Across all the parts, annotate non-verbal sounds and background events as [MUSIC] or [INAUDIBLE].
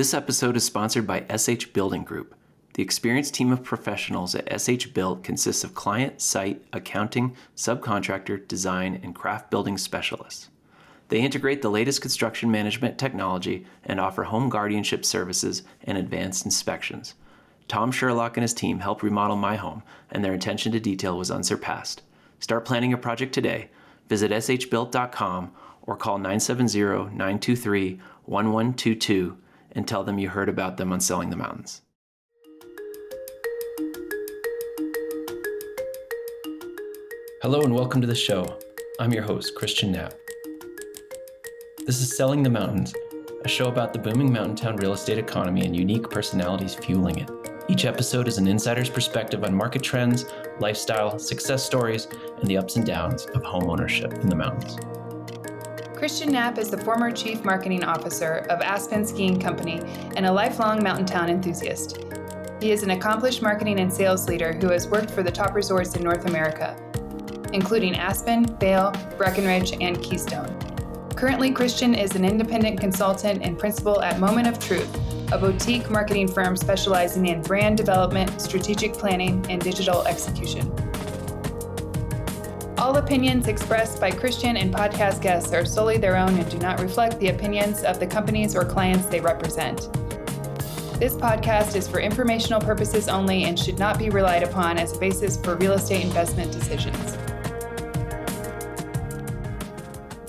This episode is sponsored by SH Building Group. The experienced team of professionals at SH Built consists of client, site, accounting, subcontractor, design, and craft building specialists. They integrate the latest construction management technology and offer home guardianship services and advanced inspections. Tom Sherlock and his team helped remodel my home, and their attention to detail was unsurpassed. Start planning a project today. Visit shbuilt.com or call 970 923 1122 and tell them you heard about them on Selling the Mountains. Hello and welcome to the show. I'm your host, Christian Knapp. This is Selling the Mountains, a show about the booming mountain town real estate economy and unique personalities fueling it. Each episode is an insider's perspective on market trends, lifestyle, success stories, and the ups and downs of home ownership in the mountains. Christian Knapp is the former Chief Marketing Officer of Aspen Skiing Company and a lifelong mountain town enthusiast. He is an accomplished marketing and sales leader who has worked for the top resorts in North America, including Aspen, Vail, Breckenridge, and Keystone. Currently, Christian is an independent consultant and principal at Moment of Truth, a boutique marketing firm specializing in brand development, strategic planning, and digital execution. All opinions expressed by Christian and podcast guests are solely their own and do not reflect the opinions of the companies or clients they represent. This podcast is for informational purposes only and should not be relied upon as a basis for real estate investment decisions.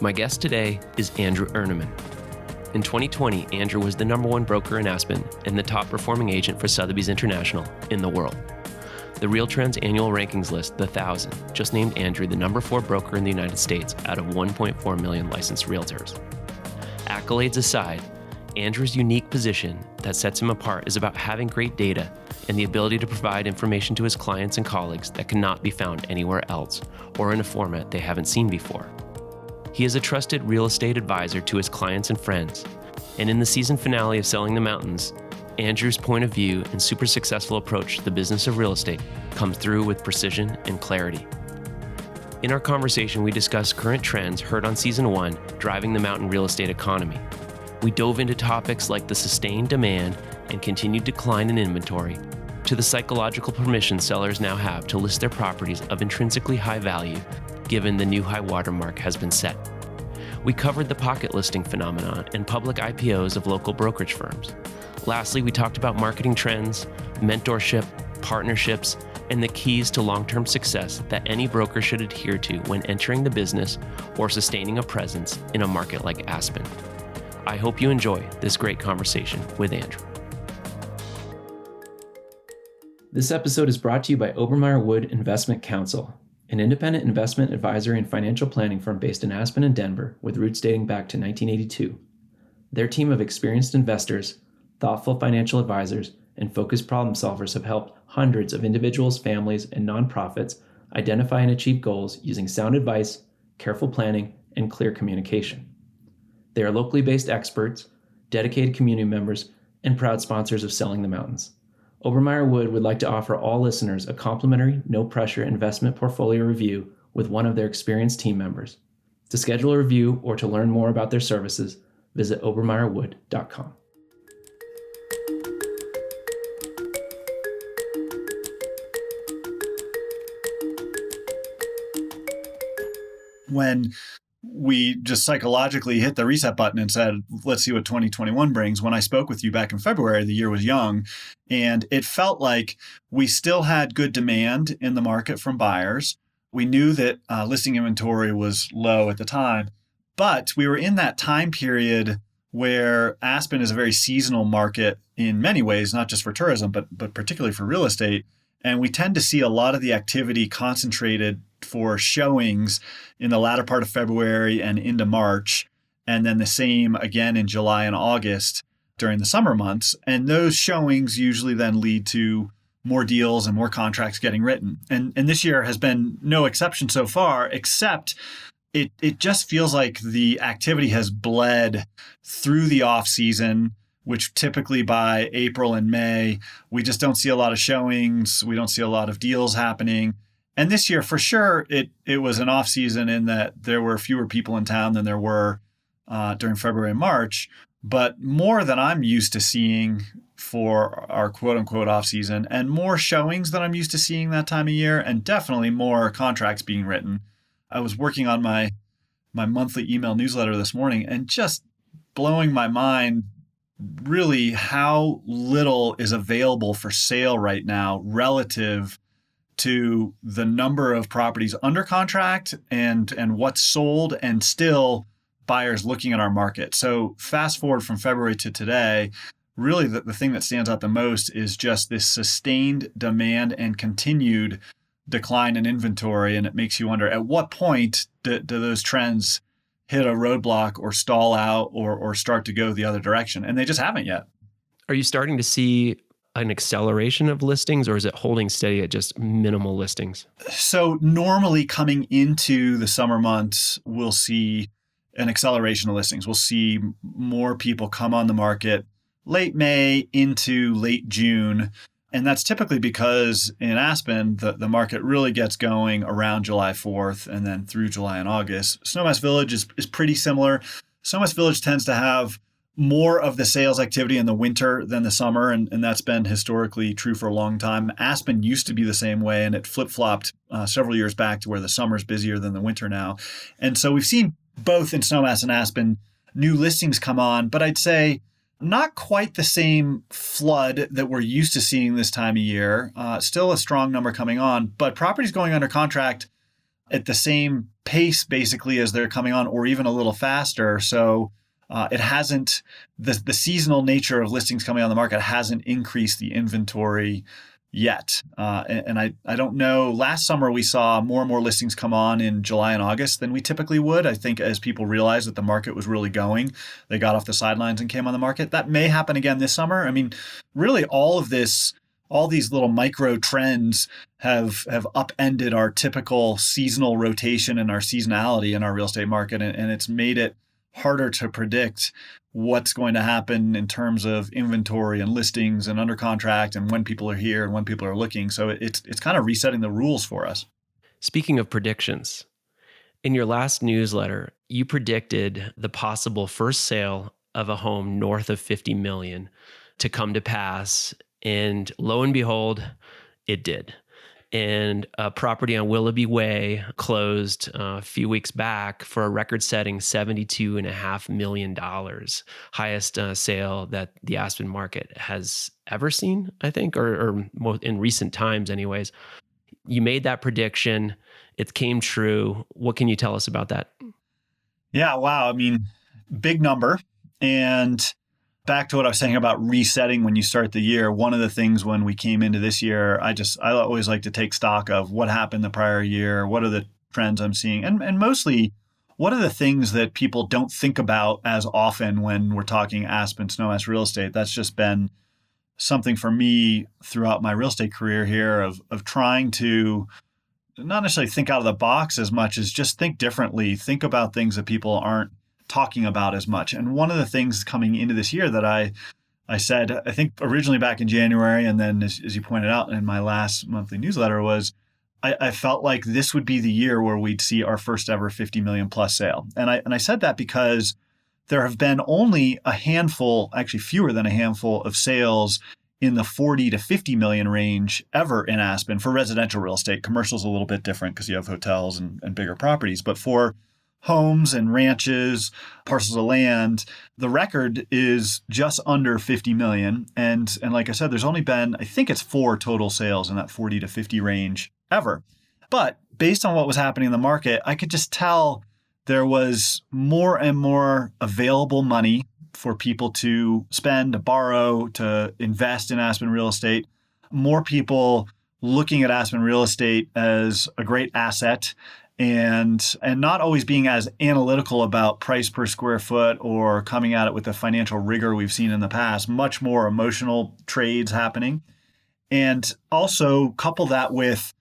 My guest today is Andrew Ernemann. In 2020, Andrew was the number one broker in Aspen and the top performing agent for Sotheby's International in the world. The RealTrends annual rankings list, The Thousand, just named Andrew the number four broker in the United States out of 1.4 million licensed realtors. Accolades aside, Andrew's unique position that sets him apart is about having great data and the ability to provide information to his clients and colleagues that cannot be found anywhere else or in a format they haven't seen before. He is a trusted real estate advisor to his clients and friends. And in the season finale of Selling the Mountains, Andrew's point of view and super successful approach to the business of real estate come through with precision and clarity. In our conversation, we discussed current trends heard on season one driving the mountain real estate economy. We dove into topics like the sustained demand and continued decline in inventory, to the psychological permission sellers now have to list their properties of intrinsically high value, given the new high watermark has been set. We covered the pocket listing phenomenon and public IPOs of local brokerage firms. Lastly, we talked about marketing trends, mentorship, partnerships, and the keys to long term success that any broker should adhere to when entering the business or sustaining a presence in a market like Aspen. I hope you enjoy this great conversation with Andrew. This episode is brought to you by Obermeyer Wood Investment Counsel, an independent investment advisory and financial planning firm based in Aspen and Denver with roots dating back to 1982. Their team of experienced investors thoughtful financial advisors, and focused problem solvers have helped hundreds of individuals, families, and nonprofits identify and achieve goals using sound advice, careful planning, and clear communication. They are locally based experts, dedicated community members, and proud sponsors of Selling the Mountains. Obermeyer Wood would like to offer all listeners a complimentary, no pressure investment portfolio review with one of their experienced team members. To schedule a review or to learn more about their services, visit obermeyerwood.com. when we just psychologically hit the reset button and said, let's see what 2021 brings. When I spoke with you back in February, the year was young, and it felt like we still had good demand in the market from buyers. We knew that uh, listing inventory was low at the time, but we were in that time period where Aspen is a very seasonal market in many ways, not just for tourism, but, but particularly for real estate. And we tend to see a lot of the activity concentrated for showings in the latter part of February and into March, and then the same again in July and August during the summer months. And those showings usually then lead to more deals and more contracts getting written. And and this year has been no exception so far, except it it just feels like the activity has bled through the off season which typically by April and May, we just don't see a lot of showings. We don't see a lot of deals happening. And this year, for sure, it it was an off season in that there were fewer people in town than there were uh, during February and March. but more than I'm used to seeing for our quote unquote off season, and more showings than I'm used to seeing that time of year, and definitely more contracts being written. I was working on my my monthly email newsletter this morning and just blowing my mind really how little is available for sale right now relative to the number of properties under contract and and what's sold and still buyers looking at our market. So fast forward from February to today, really the, the thing that stands out the most is just this sustained demand and continued decline in inventory. And it makes you wonder at what point do, do those trends hit a roadblock or stall out or, or start to go the other direction? And they just haven't yet. Are you starting to see an acceleration of listings or is it holding steady at just minimal listings? So, normally coming into the summer months, we'll see an acceleration of listings. We'll see more people come on the market late May into late June. And that's typically because in Aspen, the, the market really gets going around July 4th and then through July and August. Snowmass Village is, is pretty similar. Snowmass Village tends to have more of the sales activity in the winter than the summer, and, and that's been historically true for a long time. Aspen used to be the same way, and it flip flopped uh, several years back to where the summer's busier than the winter now. And so we've seen both in Snowmass and Aspen new listings come on, but I'd say not quite the same flood that we're used to seeing this time of year. Uh, still a strong number coming on, but properties going under contract at the same pace basically as they're coming on, or even a little faster. So uh, it hasn't the the seasonal nature of listings coming on the market hasn't increased the inventory yet. Uh, and, and, I, I don't know. Last summer, we saw more and more listings come on in July and August than we typically would. I think as people realized that the market was really going, they got off the sidelines and came on the market. That may happen again this summer. I mean, really, all of this. All these little micro trends have have upended our typical seasonal rotation and our seasonality in our real estate market, and, and it's made it harder to predict what's going to happen in terms of inventory and listings and under contract and when people are here and when people are looking. So it's it's kind of resetting the rules for us. Speaking of predictions, in your last newsletter, you predicted the possible first sale of a home north of 50 million to come to pass and lo and behold, it did and a property on Willoughby Way closed uh, a few weeks back for a record-setting $72.5 million, highest uh, sale that the Aspen market has ever seen, I think, or, or in recent times, anyways. You made that prediction. It came true. What can you tell us about that? Yeah, wow. I mean, big number. And back to what I was saying about resetting when you start the year, one of the things when we came into this year, I just I always like to take stock of what happened the prior year, what are the trends I'm seeing, and and mostly what are the things that people don't think about as often when we're talking Aspen Snowmass real estate. That's just been something for me throughout my real estate career here of of trying to not necessarily think out of the box as much as just think differently, think about things that people aren't talking about as much. And one of the things coming into this year that I I said, I think originally back in January, and then as, as you pointed out in my last monthly newsletter, was I, I, felt like this would be the year where we'd see our first ever 50 million plus sale. And I and I said that because there have been only a handful, actually fewer than a handful of sales in the 40 to 50 million range ever in Aspen for residential real estate. Commercial is a little bit different because you have hotels and, and bigger properties. But for homes and ranches, parcels of land. The record is just under 50 million. And, and like I said, there's only been, I think it's four total sales in that 40 to 50 range ever. But based on what was happening in the market, I could just tell there was more and more available money for people to spend, to borrow, to invest in Aspen real estate. More people looking at Aspen real estate as a great asset and and not always being as analytical about price per square foot or coming at it with the financial rigor we've seen in the past much more emotional trades happening. And also couple that with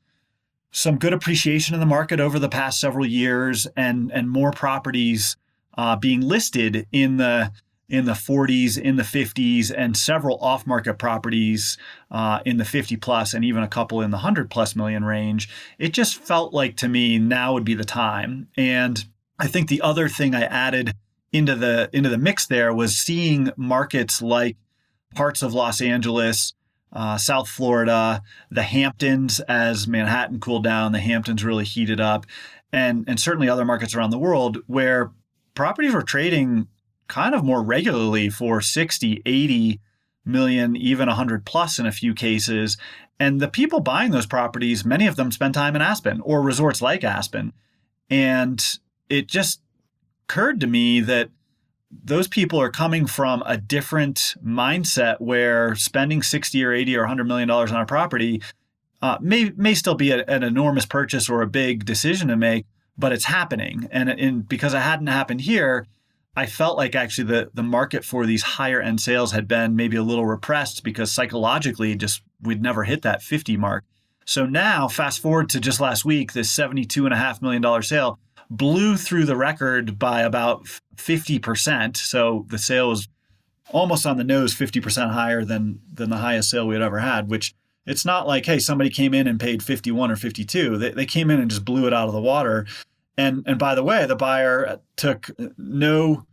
some good appreciation in the market over the past several years and and more properties uh, being listed in the in the 40s, in the 50s, and several off market properties uh, in the 50 plus, and even a couple in the 100 plus million range. It just felt like to me now would be the time. And I think the other thing I added into the into the mix there was seeing markets like parts of Los Angeles, uh, South Florida, the Hamptons as Manhattan cooled down, the Hamptons really heated up, and and certainly other markets around the world where properties were trading kind of more regularly for 60, 80 million, even 100 plus in a few cases. And the people buying those properties, many of them spend time in Aspen or resorts like Aspen. And it just occurred to me that those people are coming from a different mindset where spending 60 or 80 or 100 million dollars on a property uh, may may still be a, an enormous purchase or a big decision to make, but it's happening. And, and because it hadn't happened here, I felt like actually the the market for these higher end sales had been maybe a little repressed because psychologically just we'd never hit that 50 mark. So now fast forward to just last week, this 72 and a half million dollar sale blew through the record by about 50%. So the sale was almost on the nose 50% higher than than the highest sale we had ever had, which it's not like, hey, somebody came in and paid 51 or 52. They, they came in and just blew it out of the water. And and by the way, the buyer took no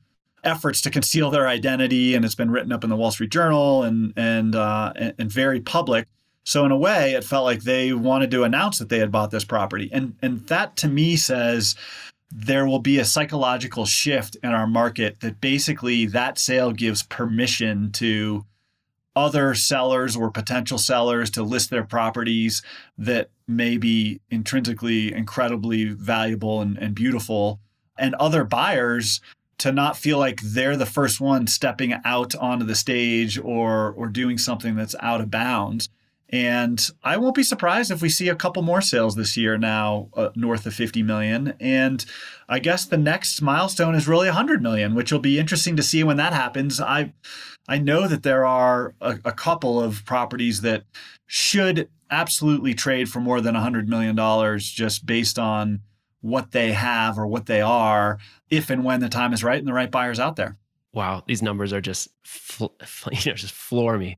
efforts to conceal their identity, and it's been written up in the Wall Street Journal and and uh, and, very public. So in a way, it felt like they wanted to announce that they had bought this property, and and that to me says there will be a psychological shift in our market that basically that sale gives permission to other sellers or potential sellers to list their properties that may be intrinsically incredibly valuable and, and beautiful, and other buyers to not feel like they're the first one stepping out onto the stage or or doing something that's out of bounds. And I won't be surprised if we see a couple more sales this year now uh, north of 50 million. And I guess the next milestone is really 100 million, which will be interesting to see when that happens. I I know that there are a, a couple of properties that should absolutely trade for more than 100 million dollars just based on what they have or what they are if and when the time is right and the right buyers out there. Wow, these numbers are just fl- [LAUGHS] you know just floor me.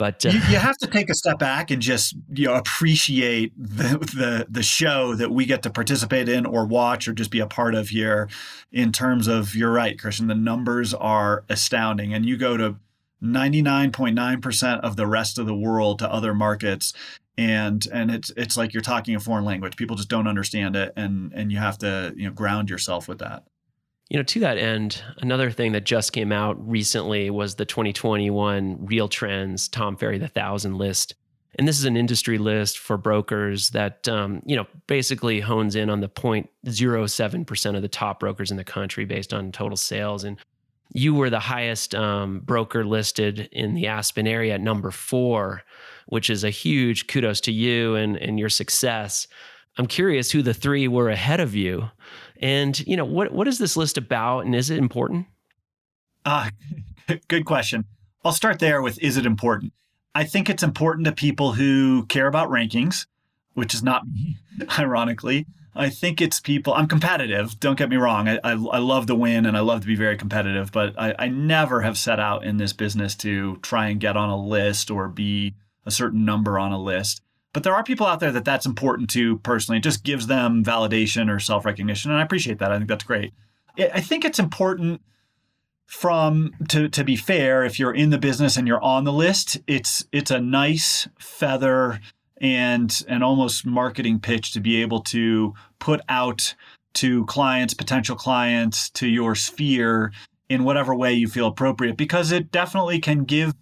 But uh, you, you, have to take a step back and just you know appreciate the, the the show that we get to participate in or watch or just be a part of here. In terms of you're right, Christian, the numbers are astounding, and you go to 99.9% of the rest of the world to other markets and and it's it's like you're talking a foreign language people just don't understand it and and you have to you know ground yourself with that you know, to that end, another thing that just came out recently was the 2021 Real Trends Tom Ferry the Thousand list. And this is an industry list for brokers that, um, you know, basically hones in on the 0.07% of the top brokers in the country based on total sales. And you were the highest um, broker listed in the Aspen area at number four, which is a huge kudos to you and, and your success. I'm curious who the three were ahead of you and you know, what what is this list about, and is it important? Uh, [LAUGHS] good question. I'll start there with is it important? I think it's important to people who care about rankings, which is not [LAUGHS] me, ironically. I think it's people. I'm competitive. Don't get me wrong. I, I, I love to win and I love to be very competitive, but I, I never have set out in this business to try and get on a list or be a certain number on a list. But there are people out there that that's important to personally. It just gives them validation or self recognition. And I appreciate that. I think that's great. I think it's important from to to be fair if you're in the business and you're on the list it's it's a nice feather and an almost marketing pitch to be able to put out to clients potential clients to your sphere in whatever way you feel appropriate because it definitely can give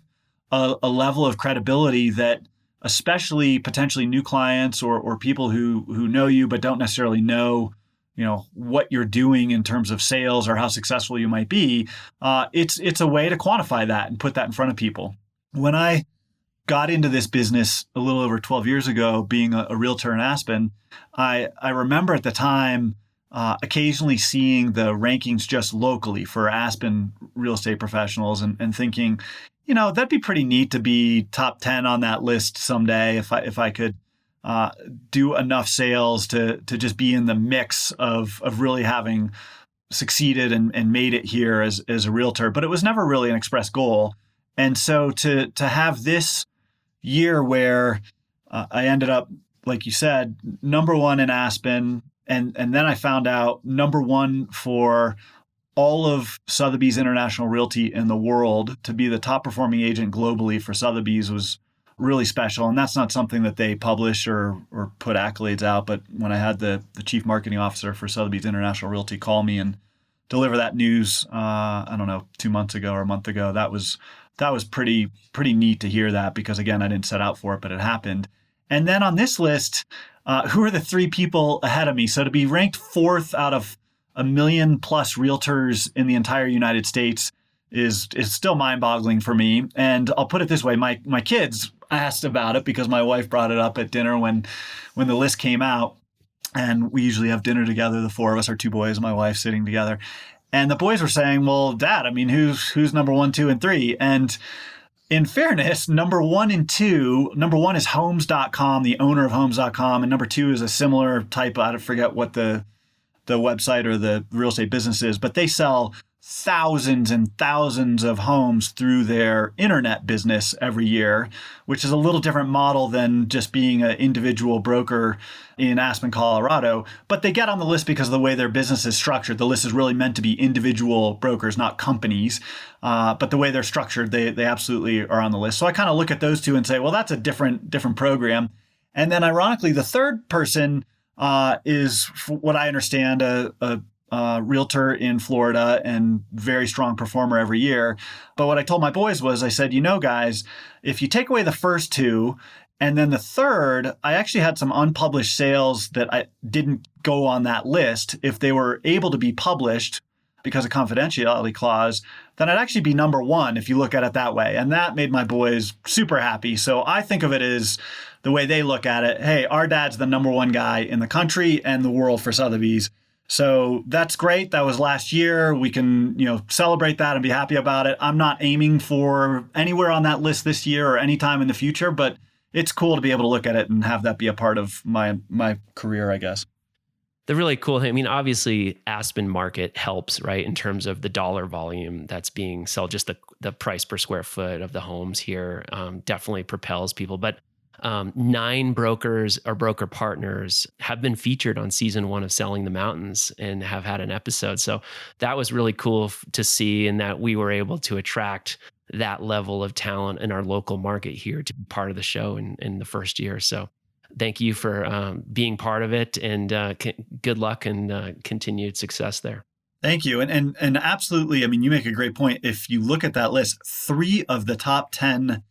a, a level of credibility that especially potentially new clients or, or people who who know you but don't necessarily know you know what you're doing in terms of sales or how successful you might be uh, it's it's a way to quantify that and put that in front of people. When i got into this business a little over 12 years ago being a, a realtor in aspen i i remember at the time uh, occasionally seeing the rankings just locally for Aspen real estate professionals and, and thinking, you know, that'd be pretty neat to be top 10 on that list someday if I, if I could uh, do enough sales to, to just be in the mix of, of really having succeeded and, and made it here as, as a realtor. But it was never really an express goal. And so to, to have this year where uh, I ended up, like you said, number one in Aspen, and and then I found out number one for all of Sotheby's International Realty in the world to be the top performing agent globally for Sotheby's was really special. And that's not something that they publish or, or put accolades out. But when I had the, the chief marketing officer for Sotheby's International Realty call me and deliver that news, uh, I don't know, two months ago or a month ago, that was that was pretty pretty neat to hear that because again, I didn't set out for it, but it happened. And then on this list, uh, who are the three people ahead of me? So to be ranked fourth out of a million plus realtors in the entire United States is is still mind-boggling for me. And I'll put it this way: my my kids asked about it because my wife brought it up at dinner when when the list came out, and we usually have dinner together, the four of us, our two boys, and my wife sitting together. And the boys were saying, "Well, Dad, I mean, who's who's number one, two, and three? And in fairness, number one and two, number one is homes.com, the owner of homes.com, and number two is a similar type. I forget what the the website or the real estate business is, but they sell thousands and thousands of homes through their internet business every year, which is a little different model than just being an individual broker in Aspen, Colorado. But they get on the list because of the way their business is structured. The list is really meant to be individual brokers, not companies. Uh, but the way they're structured, they they absolutely are on the list. So I kind of look at those two and say, well, that's a different different program. And then ironically, the third person uh, is what I understand a, a realtor in Florida and very strong performer every year. But what I told my boys was, I said, you know, guys, if you take away the first two, and then the third, I actually had some unpublished sales that I didn't go on that list. If they were able to be published because of confidentiality clause, then I'd actually be number one if you look at it that way. And that made my boys super happy. So I think of it as the way they look at it. Hey, our dad's the number one guy in the country and the world for Sotheby's so that's great. That was last year. We can, you know, celebrate that and be happy about it. I'm not aiming for anywhere on that list this year or anytime in the future, but it's cool to be able to look at it and have that be a part of my my career, I guess. The really cool thing, I mean, obviously Aspen market helps, right, in terms of the dollar volume that's being sold, just the the price per square foot of the homes here um, definitely propels people. But um, nine brokers or broker partners have been featured on season one of Selling the Mountains and have had an episode. So that was really cool f- to see, and that we were able to attract that level of talent in our local market here to be part of the show in, in the first year. So thank you for um, being part of it, and uh, c- good luck and uh, continued success there. Thank you. And, and and absolutely, I mean, you make a great point. If you look at that list, three of the top 10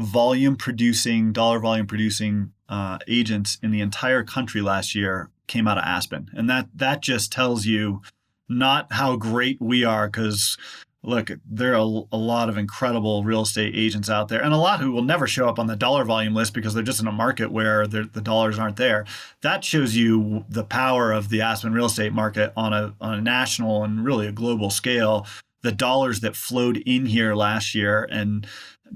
volume producing, dollar volume producing uh, agents in the entire country last year came out of Aspen. And that that just tells you not how great we are because look, there are a, lot of incredible real estate agents out there, and a lot who will never show up on the dollar volume list because they're just in a market where the dollars aren't there. That shows you the power of the Aspen real estate market on a on a national and really a global scale. The dollars that flowed in here last year, and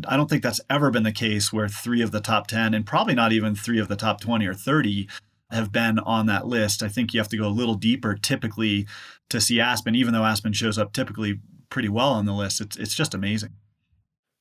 I don't think that's ever been the case where three of the top 10 and probably not even three of the top 20 or 30 have been on that list. I think you have to go a little deeper typically to see Aspen, even though Aspen shows up typically pretty well on the list. It's, it's just amazing.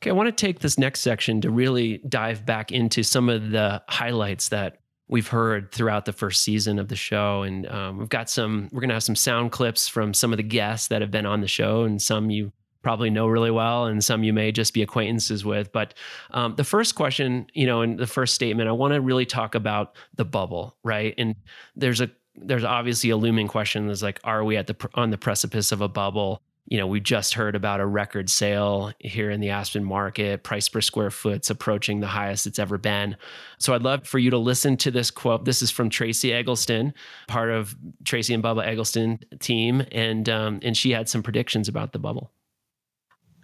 Okay, I want to take this next section to really dive back into some of the highlights that we've heard throughout the first season of the show. And um, we've got some, we're going to have some sound clips from some of the guests that have been on the show and some you probably know really well and some you may just be acquaintances with. But um, the first question you know in the first statement i want to really talk about the bubble right? And there's a there's obviously a looming question that's like are we at the on the precipice of a bubble? You know we just heard about a record sale here in the aspen market price per square foot's approaching the highest it's ever been. So i'd love for you to listen to this quote. This is from tracy eggleston part of tracy and bubba eggleston team and um, and she had some predictions about the bubble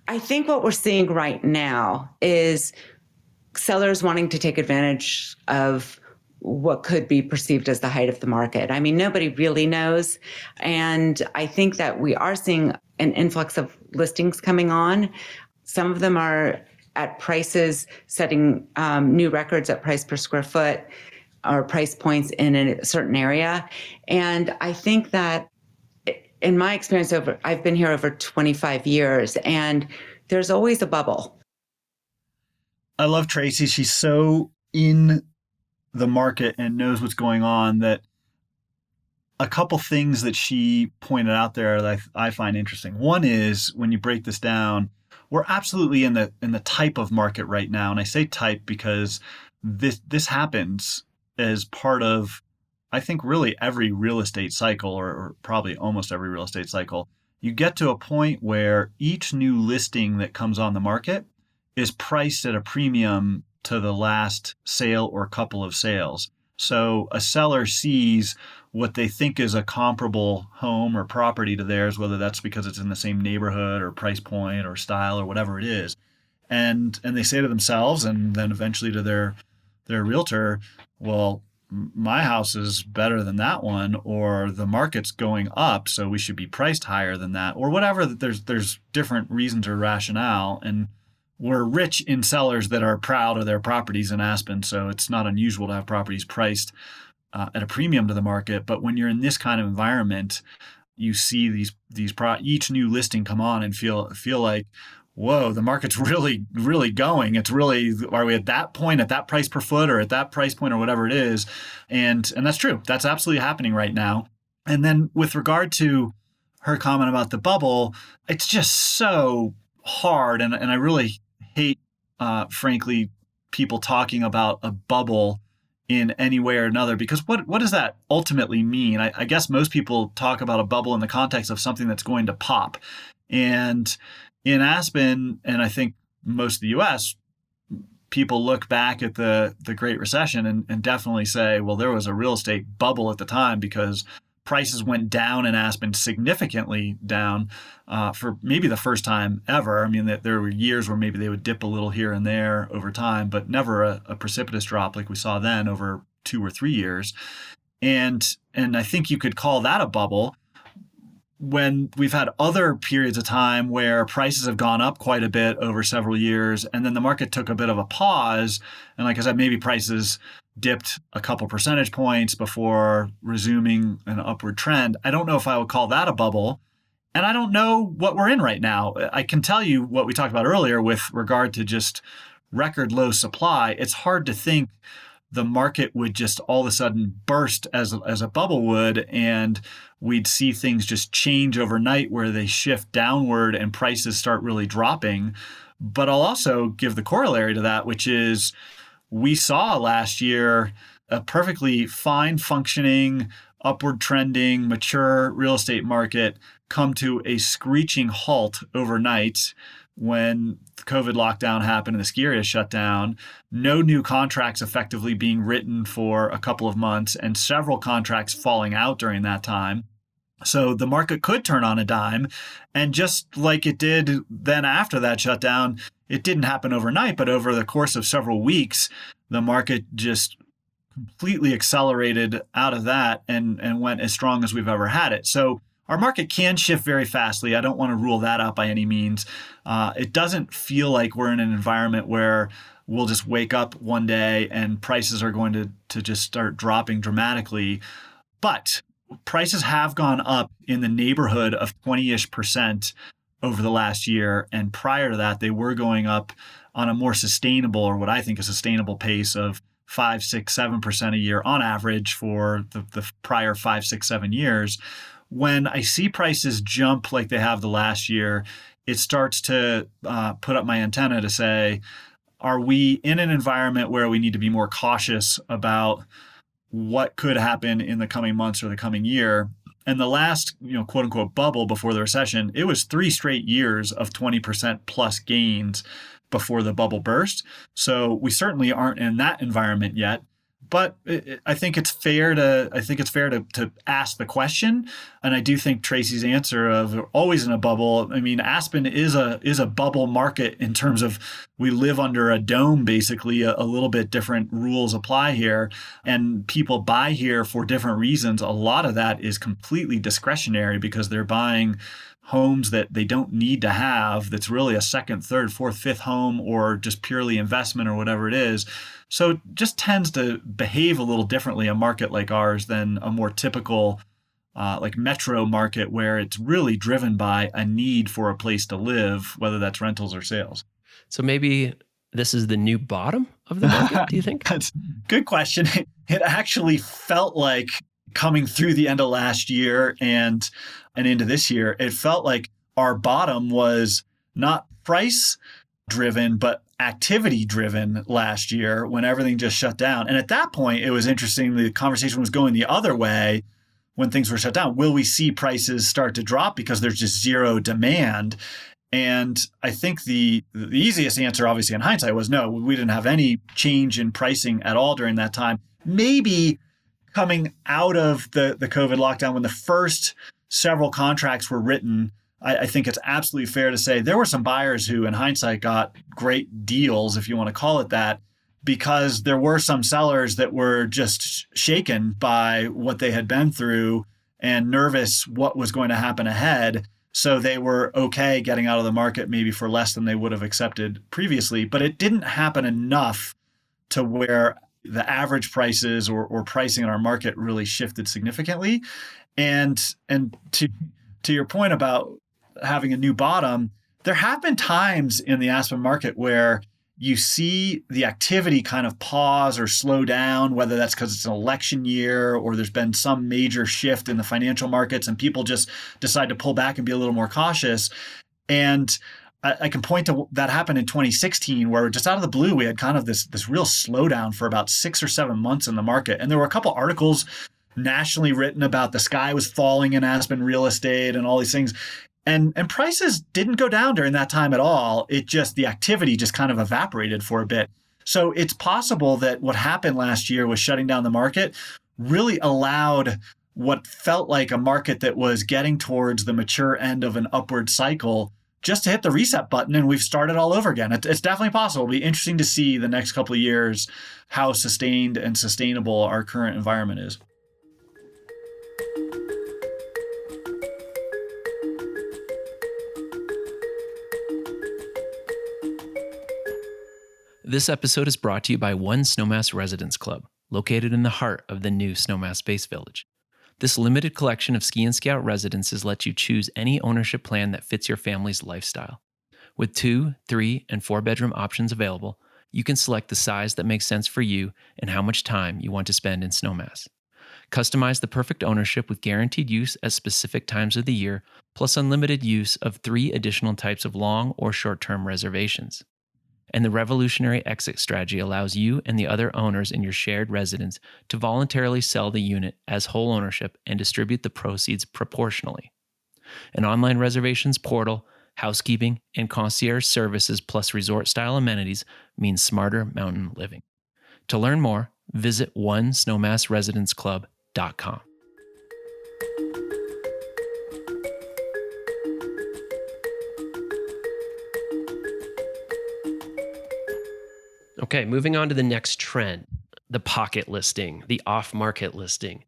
I think what we're seeing right now is sellers wanting to take advantage of what could be perceived as the height of the market. I mean, nobody really knows. And I think that we are seeing an influx of listings coming on. Some of them are at prices setting um, new records at price per square foot or price points in a certain area. And I think that in my experience over I've been here over 25 years and there's always a bubble. I love Tracy. She's so in the market and knows what's going on that a couple things that she pointed out there that I, I find interesting. One is when you break this down, we're absolutely in the in the type of market right now, and I say type because this this happens as part of I think really every real estate cycle, or, or, probably almost every real estate cycle, you get to a point where each new listing that comes on the market is priced at a premium to the last sale or couple of sales. So a seller sees what they think is a comparable home or property to theirs, whether that's because it's in the same neighborhood or price point or style or whatever it is. And and they say to themselves and then eventually to their their realtor, well, my house is better than that one or the market's going up so we should be priced higher than that or whatever there's there's different reasons or rationale and we're rich in sellers that are proud of their properties in Aspen, so it's not unusual to have properties priced uh, at a premium to the market. But when you're in this kind of environment, you see these these pro- each new listing come on and feel feel like, whoa, the market's [LAUGHS] really really going. It's really are we at that point at that price per foot or at that price point or whatever it is, and and that's true. That's absolutely happening right now. And then with regard to her comment about the bubble, it's just so hard, and and I really hate, uh, frankly, people talking about a bubble in any way or another because what what does that ultimately mean? I, I, guess most people talk about a bubble in the context of something that's going to pop, and in Aspen, and I think most of the U.S. People look back at the the Great Recession and, and definitely say, well, there was a real estate bubble at the time because prices went down in Aspen significantly down uh, for maybe the first time ever. I mean, there were years where maybe they would dip a little here and there over time, but never a, a precipitous drop like we saw then over two or three years. And and I think you could call that a bubble when we've had other periods of time where prices have gone up quite a bit over several years and then the market took a bit of a pause and like i said maybe prices dipped a couple percentage points before resuming an upward trend. I don't know if I would call that a bubble. And I don't know what we're in right now. I can tell you what we talked about earlier with regard to just record low supply. It's hard to think the market would just all of a sudden burst as a, as a bubble would and we'd see things just change overnight where they shift downward and prices start really dropping. But I'll also give the corollary to that, which is we saw last year a perfectly fine functioning, upward trending, mature real estate market come to a screeching halt overnight when the COVID lockdown happened and the ski area shut down. No new contracts effectively being written for a couple of months, and several contracts falling out during that time. So the market could turn on a dime. And just like it did then after that shutdown, it didn't happen overnight, but over the course of several weeks, the market just completely accelerated out of that and, and went as strong as we've ever had it. So our market can shift very fastly. I don't want to rule that out by any means. Uh, it doesn't feel like we're in an environment where we'll just wake up one day and prices are going to, to just start dropping dramatically. But prices have gone up in the neighborhood of 20 ish percent over the last year. And prior to that, they were going up on a more sustainable, or what I think a sustainable pace of five, six, seven percent a year on average for the, the prior five, six, seven years. When I see prices jump like they have the last year, it starts to uh, put up my antenna to say, are we in an environment where we need to be more cautious about what could happen in the coming months or the coming year. And the last, you know, quote unquote bubble before the recession, it was three straight years of 20% plus gains before the bubble burst. So we certainly aren't in that environment yet but I think it's fair to I think it's fair to, to ask the question, and I do think Tracy's answer of always in a bubble. I mean, Aspen is a is a bubble market in terms of we live under a dome. Basically, a, a little bit different rules apply here, and people buy here for different reasons. A lot of that is completely discretionary because they're buying homes that they don't need to have that's really a second, third, fourth, fifth home or just purely investment or whatever it is. So it just tends to behave a little differently a market like ours than a more typical uh, like metro market where it's really driven by a need for a place to live, whether that's rentals or sales. So maybe this is the new bottom of the market, do you think? [LAUGHS] That's good question. [LAUGHS] It actually felt like coming through the end of last year and and into this year, it felt like our bottom was not price driven, but activity driven last year when everything just shut down. And at that point, it was interesting. The conversation was going the other way when things were shut down. Will we see prices start to drop because there's just zero demand? And I think the the easiest answer, obviously in hindsight, was no. We didn't have any change in pricing at all during that time. Maybe coming out of the the COVID lockdown, when the first several contracts were written, I, I think it's absolutely fair to say there were some buyers who, in hindsight, got great deals, if you want to call it that, because there were some sellers that were just shaken by what they had been through and nervous what was going to happen ahead. So they were okay getting out of the market maybe for less than they would have accepted previously. But it didn't happen enough to where the average prices or, or pricing in our market really shifted significantly. And and to to your point about having a new bottom, there have been times in the Aspen market where you see the activity kind of pause or slow down, whether that's because it's an election year or there's been some major shift in the financial markets and people just decide to pull back and be a little more cautious. And I, can point to that happened in 2016, where just out of the blue, we had kind of this this real slowdown for about six or seven months in the market. And there were a couple articles nationally written about the sky was falling in Aspen real estate and all these things. And and prices didn't go down during that time at all. It just the activity just kind of evaporated for a bit. So it's possible that what happened last year was shutting down the market really allowed what felt like a market that was getting towards the mature end of an upward cycle just to hit the reset button and we've started all over again. It's definitely possible. It'll be interesting to see the next couple of years how sustained and sustainable our current environment is. This episode is brought to you by One Snowmass Residence Club, located in the heart of the new Snowmass Base Village. This limited collection of Ski-in Ski-out residences lets you choose any ownership plan that fits your family's lifestyle. With two, three, and four bedroom options available, you can select the size that makes sense for you and how much time you want to spend in Snowmass. Customize the perfect ownership with guaranteed use at specific times of the year, plus unlimited use of three additional types of long or short term reservations and the revolutionary exit strategy allows you and the other owners in your shared residence to voluntarily sell the unit as whole ownership and distribute the proceeds proportionally. An online reservations portal, housekeeping, and concierge services plus resort style amenities means smarter mountain living. To learn more, visit onesnowmassresidenceclub.com. Okay, moving on to the next trend the pocket listing, the off market listing.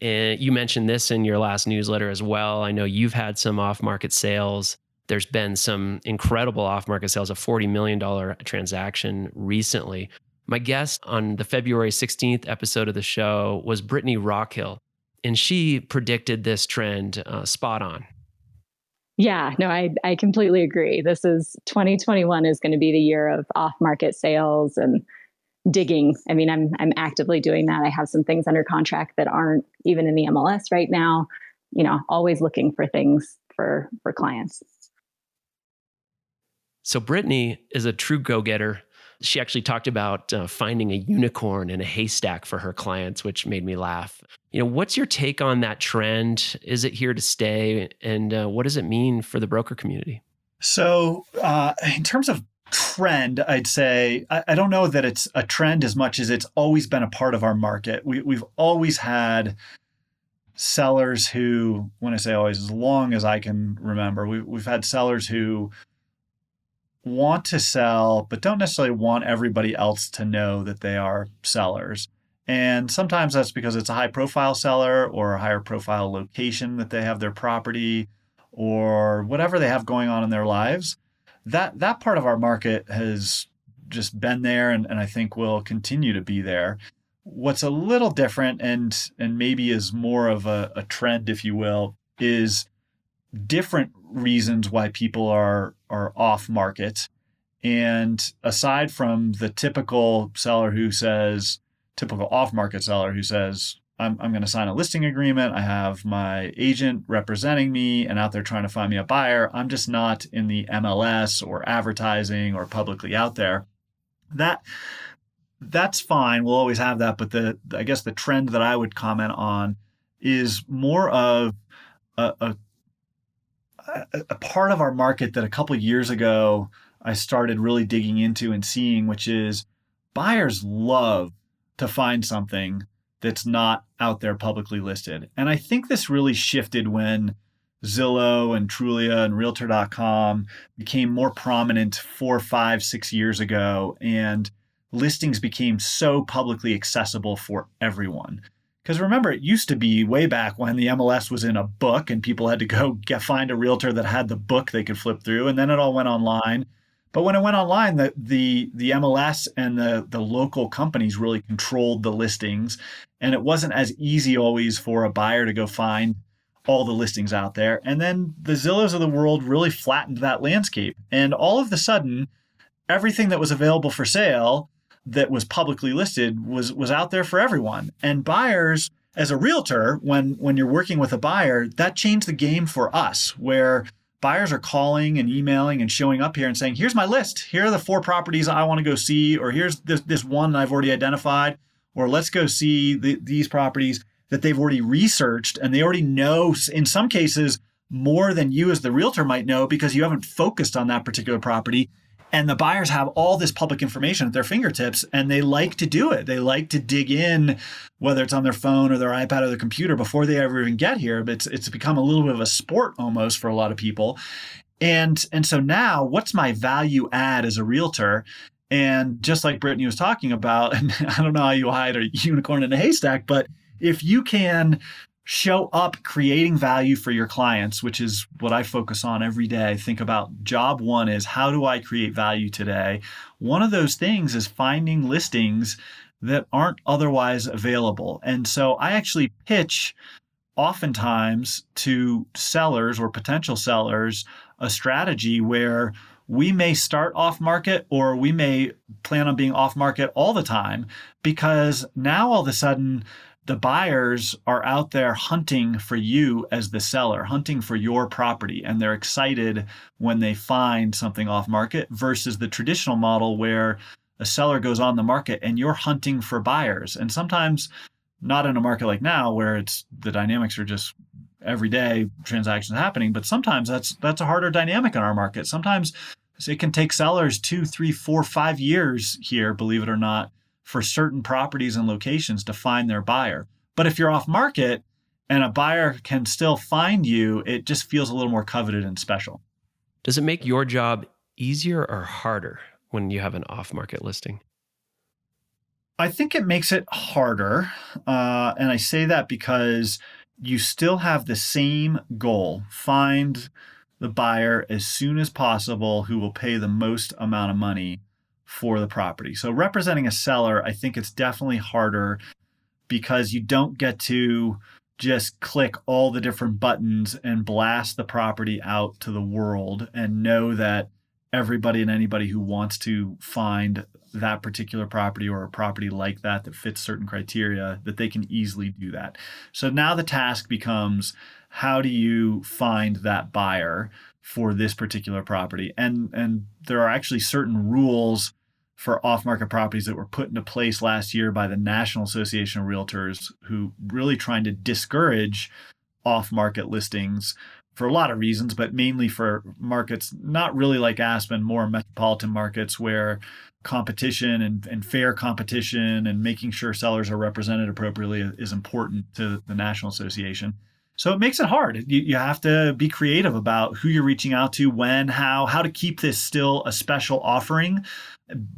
And you mentioned this in your last newsletter as well. I know you've had some off market sales. There's been some incredible off market sales, a $40 million transaction recently. My guest on the February 16th episode of the show was Brittany Rockhill, and she predicted this trend uh, spot on. Yeah, no, I, I completely agree. This is 2021 is going to be the year of off market sales and digging. I mean, I'm I'm actively doing that. I have some things under contract that aren't even in the MLS right now. You know, always looking for things for for clients. So Brittany is a true go-getter she actually talked about uh, finding a unicorn in a haystack for her clients, which made me laugh. You know, what's your take on that trend? Is it here to stay? And uh, what does it mean for the broker community? So, uh, in terms of trend, I'd say I, I, don't know that it's a trend as much as it's always been a part of our market. We, we've always had sellers who, when I say always, as long as I can remember, we, we've had sellers who want to sell, but don't necessarily want everybody else to know that they are sellers. And sometimes that's because it's a high profile seller or a higher profile location that they have their property or whatever they have going on in their lives. That that part of our market has just been there and, and I think will continue to be there. What's a little different and and maybe is more of a, a trend, if you will, is different reasons why people are are off market. And aside from the typical seller who says, typical off market seller who says, I'm, I'm going to sign a listing agreement. I have my agent representing me and out there trying to find me a buyer. I'm just not in the MLS or advertising or publicly out there. That that's fine. We'll always have that. But the I guess the trend that I would comment on is more of a, a, a part of our market that a couple years ago I started really digging into and seeing, which is buyers love to find something that's not out there publicly listed. And I think this really shifted when Zillow and Trulia and Realtor.com became more prominent four, five, six years ago, and listings became so publicly accessible for everyone. Because remember, it used to be way back when the MLS was in a book and people had to go [LAUGHS] get, find a realtor that had the book they could flip through, and then it all went online. But when it went online, the the the MLS and the the local companies really controlled the listings, and it wasn't as easy always for a buyer to go find all the listings out there. And then the Zillows of the world really flattened that landscape, and all of a sudden, everything that was available for sale that was publicly listed was was out there for everyone, and buyers. As a realtor, when when you're working with a buyer, that changed the game for us, where buyers are calling and emailing and showing up here and saying, here's my list. Here are the four properties I want to go see, or here's this, this one I've already identified, or let's go see the, these properties that they've already researched and they already know, in some cases, more than you as the realtor might know because you haven't focused on that particular property and the buyers have all this public information at their fingertips and they like to do it. They like to dig in whether it's on their phone or their ipad or their computer before they ever even get here. But it's, it's become a little bit of a sport almost for a lot of people. And and so now what's my value add as a realtor? And just like brittany was talking about [LAUGHS] and i don't know how you hide a unicorn in a haystack but if you can show up creating value for your clients, which is what I focus on every day. Think about job one is how do I create value today? One of those things is finding listings that aren't otherwise available. And so I actually pitch oftentimes to sellers or potential sellers a strategy where we may start off market or we may plan on being off market all the time because now all of a sudden the buyers are out there hunting for you as the seller, hunting for your property, and they're excited when they find something off market versus the traditional model where a seller goes on the market and you're hunting for buyers. And sometimes not in a market like now where it's the dynamics are just everyday transactions happening, but sometimes that's that's a harder dynamic in our market. Sometimes it can take sellers two, three, four, five years here, believe it or not, for certain properties and locations to find their buyer. But if you're off market and a buyer can still find you, it just feels a little more coveted and special. Does it make your job easier or harder when you have an off market listing? I think it makes it harder. Uh, and I say that because you still have the same goal find the buyer as soon as possible who will pay the most amount of money for the property. So representing a seller, I think it's definitely harder because you don't get to just click all the different buttons and blast the property out to the world and know that everybody and anybody who wants to find that particular property or a property like that that fits certain criteria that they can easily do that. So now the task becomes how do you find that buyer for this particular property? And and there are actually certain rules for off market properties that were put into place last year by the National Association of Realtors, who really trying to discourage off market listings for a lot of reasons, but mainly for markets not really like Aspen, more metropolitan markets where competition and, and fair competition and making sure sellers are represented appropriately is important to the National Association. So it makes it hard. You, you have to be creative about who you're reaching out to, when, how, how to keep this still a special offering,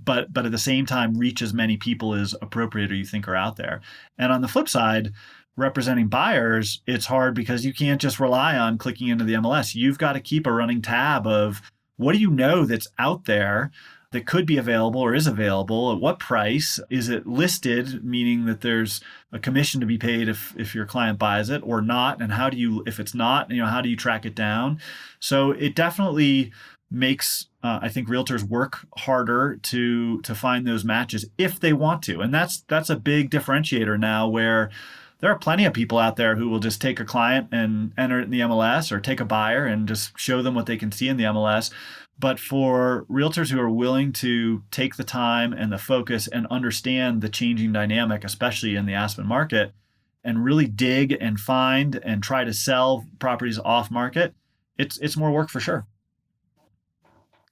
but but at the same time reach as many people as appropriate or you think are out there. And on the flip side, representing buyers, it's hard because you can't just rely on clicking into the MLS. You've got to keep a running tab of what do you know that's out there that could be available or is available at what price is it listed meaning that there's a commission to be paid if if your client buys it or not and how do you if it's not you know how do you track it down so it definitely makes uh, I think realtors work harder to to find those matches if they want to, and that's that's a big differentiator now. Where there are plenty of people out there who will just take a client and enter it in the MLS or take a buyer and just show them what they can see in the MLS. But for realtors who are willing to take the time and the focus and understand the changing dynamic, especially in the Aspen market, and really dig and find and try to sell properties off market, it's it's more work for sure.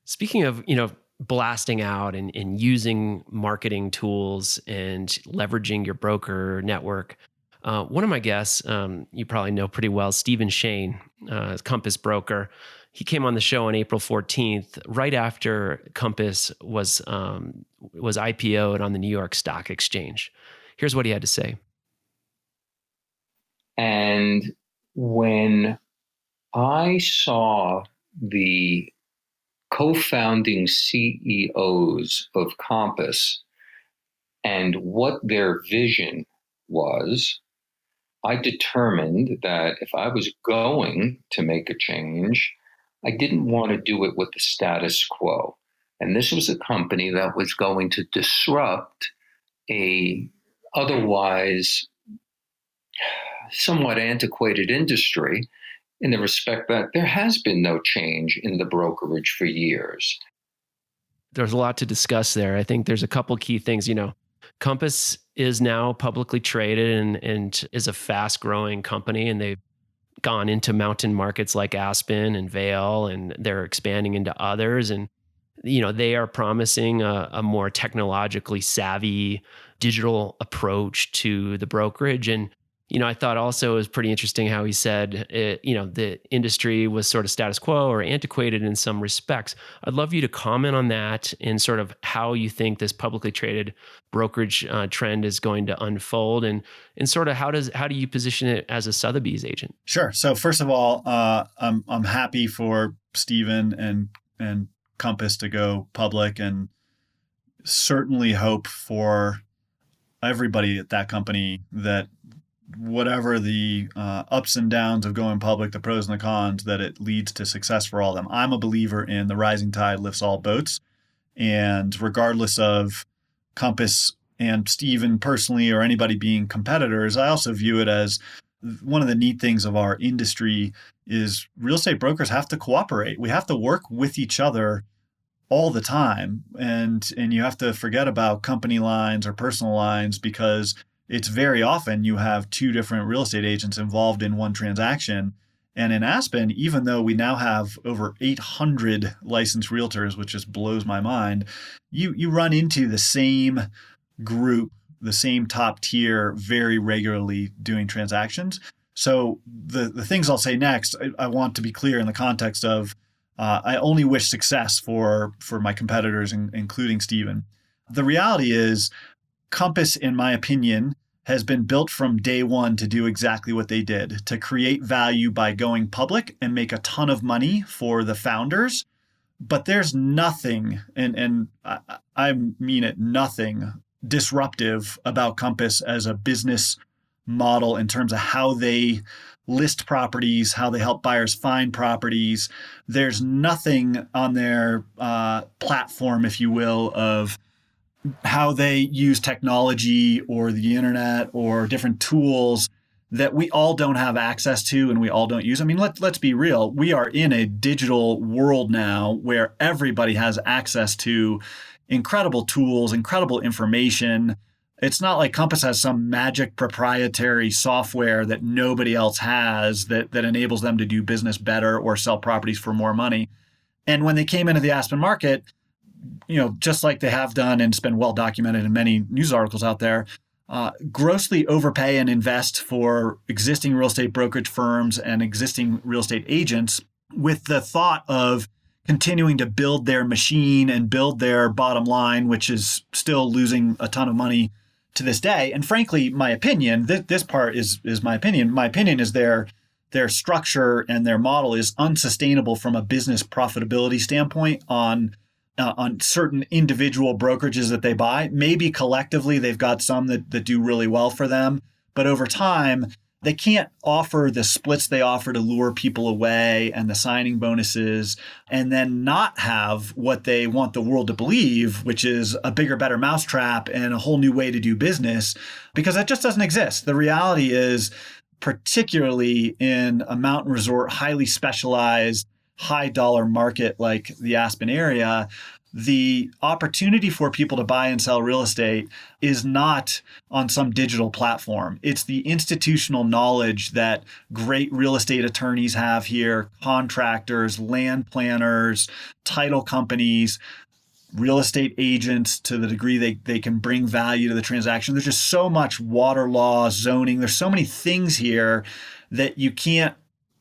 Speaking of, you know, blasting out and, and using marketing tools and leveraging your broker network, uh, one of my guests, um, you probably know pretty well, Stephen Shane, uh, Compass Broker. He came on the show on April 14th, right after Compass was um, was IPO'd on the New York Stock Exchange. Here's what he had to say. And when I saw the co founding CEOs of Compass and what their vision was, I determined that if I was going to make a change, I didn't want to do it with the status quo. And this was a company that was going to disrupt a otherwise somewhat antiquated industry in the respect that there has been no change in the brokerage for years. There's a lot to discuss there. I think there's a couple key things. You know, Compass is now publicly traded and, and is a fast growing company, and they've gone into mountain markets like Aspen and Vail, and they're expanding into others. And, you know, they are promising a, a more technologically savvy digital approach to the brokerage. And you know, I thought also it was pretty interesting how he said, it, you know, the industry was sort of status quo or antiquated in some respects. I'd love you to comment on that and sort of how you think this publicly traded brokerage uh, trend is going to unfold, and and sort of how does how do you position it as a Sotheby's agent? Sure. So first of all, uh, I'm I'm happy for Stephen and and Compass to go public, and certainly hope for everybody at that company that whatever the uh, ups and downs of going public, the pros and the cons, that it leads to success for all of them. I'm a believer in the rising tide lifts all boats. And regardless of Compass and Stephen personally or anybody being competitors, I also view it as one of the neat things of our industry is real estate brokers have to cooperate. We have to work with each other all the time and and you have to forget about company lines or personal lines because it's very often you have two different real estate agents involved in one transaction. And in Aspen, even though we now have over 800 licensed realtors, which just blows my mind, you you run into the same group, the same top tier, very regularly doing transactions. So the the things I'll say next, I, I want to be clear in the context of uh, I only wish success for for my competitors, in, including Stephen. The reality is Compass, in my opinion, has been built from day one to do exactly what they did to create value by going public and make a ton of money for the founders. But there's nothing, and, and I, I mean it, nothing disruptive about Compass as a business model in terms of how they list properties, how they help buyers find properties. There's nothing on their uh, platform, if you will, of how they use technology or the internet or different tools that we all don't have access to and we all don't use. I mean, let, let's be real. We are in a digital world now where everybody has access to incredible tools, incredible information. It's not like Compass has some magic proprietary software that nobody else has that, that enables them to do business better or sell properties for more money. And when they came into the Aspen market, you know, just like they have done and it's been well documented in many news articles out there, uh, grossly overpay and invest for existing real estate brokerage firms and existing real estate agents with the thought of continuing to build their machine and build their bottom line, which is still losing a ton of money to this day. And frankly, my opinion, th- this part is is my opinion. My opinion is their their structure and their model is unsustainable from a business profitability standpoint on uh, on certain individual brokerages that they buy. Maybe collectively they've got some that, that do really well for them, but over time, they can't offer the splits they offer to lure people away and the signing bonuses and then not have what they want the world to believe, which is a bigger, better mousetrap and a whole new way to do business, because that just doesn't exist. The reality is, particularly in a mountain resort, highly specialized, high dollar market like the Aspen area, the opportunity for people to buy and sell real estate is not on some digital platform. It's the institutional knowledge that great real estate attorneys have here, contractors, land planners, title companies, real estate agents to the degree they, they can bring value to the transaction. There's just so much water law, zoning. There's so many things here that you can't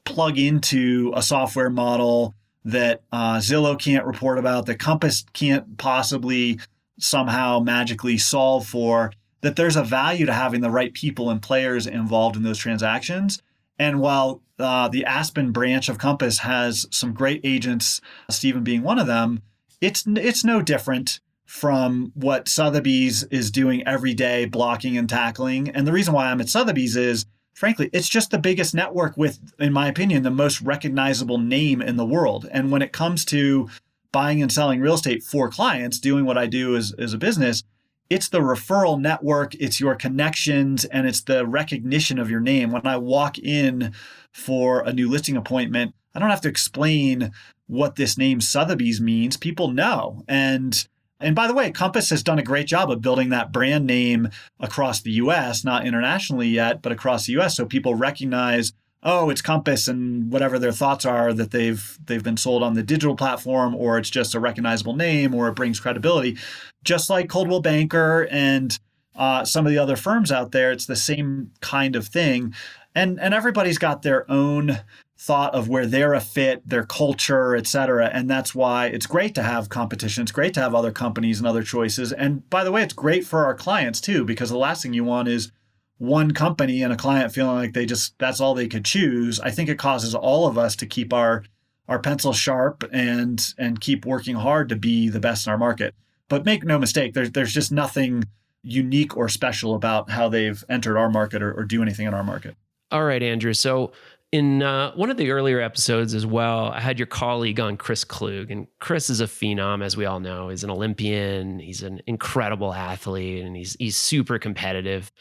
plug into a software model that uh, Zillow can't report about, that Compass can't possibly somehow magically solve for, that there's a value to having the right people and players involved in those transactions. And while uh, the Aspen branch of Compass has some great agents, Stephen being one of them, it's it's no different from what Sotheby's is doing every day, blocking and tackling. And the reason why I'm at Sotheby's is frankly, it's just the biggest network with, in my opinion, the most recognizable name in the world. And when it comes to buying and selling real estate for clients, doing what I do as, as a business, it's the referral network, it's your connections, and it's the recognition of your name. When I walk in for a new listing appointment, I don't have to explain what this name Sotheby's means. People know. And and by the way, Compass has done a great job of building that brand name across the US, not internationally yet, but across the US so people recognize oh, it's Compass and whatever their thoughts are that they've they've been sold on the digital platform or it's just a recognizable name or it brings credibility. Just like Coldwell Banker and uh, some of the other firms out there, it's the same kind of thing. And and everybody's got their own thought of where they're a fit, their culture, et cetera. And that's why it's great to have competition. It's great to have other companies and other choices. And by the way, it's great for our clients too, because the last thing you want is one company and a client feeling like they just that's all they could choose. I think it causes all of us to keep our our pencil sharp and and keep working hard to be the best in our market. But make no mistake, there's there's just nothing unique or special about how they've entered our market or, or do anything in our market. All right, Andrew. So in uh, one of the earlier episodes as well, I had your colleague on, Chris Klug. And Chris is a phenom, as we all know. He's an Olympian, he's an incredible athlete, and he's, he's super competitive.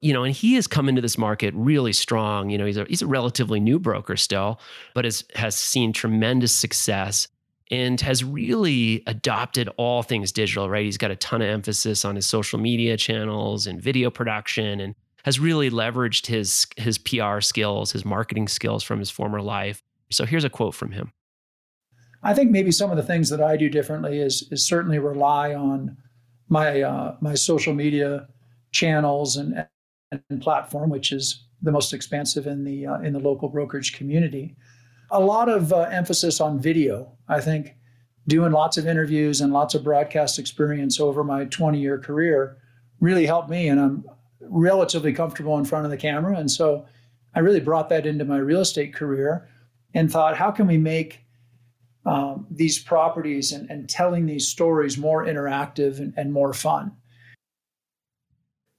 You know, and he has come into this market really strong. You know, he's a, he's a relatively new broker still, but has, has seen tremendous success and has really adopted all things digital, right? He's got a ton of emphasis on his social media channels and video production and has really leveraged his his PR skills, his marketing skills from his former life. So here's a quote from him. I think maybe some of the things that I do differently is is certainly rely on my uh, my social media channels and, and platform, which is the most expansive in the uh, in the local brokerage community. A lot of uh, emphasis on video. I think doing lots of interviews and lots of broadcast experience over my 20 year career really helped me, and I'm relatively comfortable in front of the camera. And so I really brought that into my real estate career and thought, how can we make um, these properties and, and, telling these stories more interactive and, and more fun?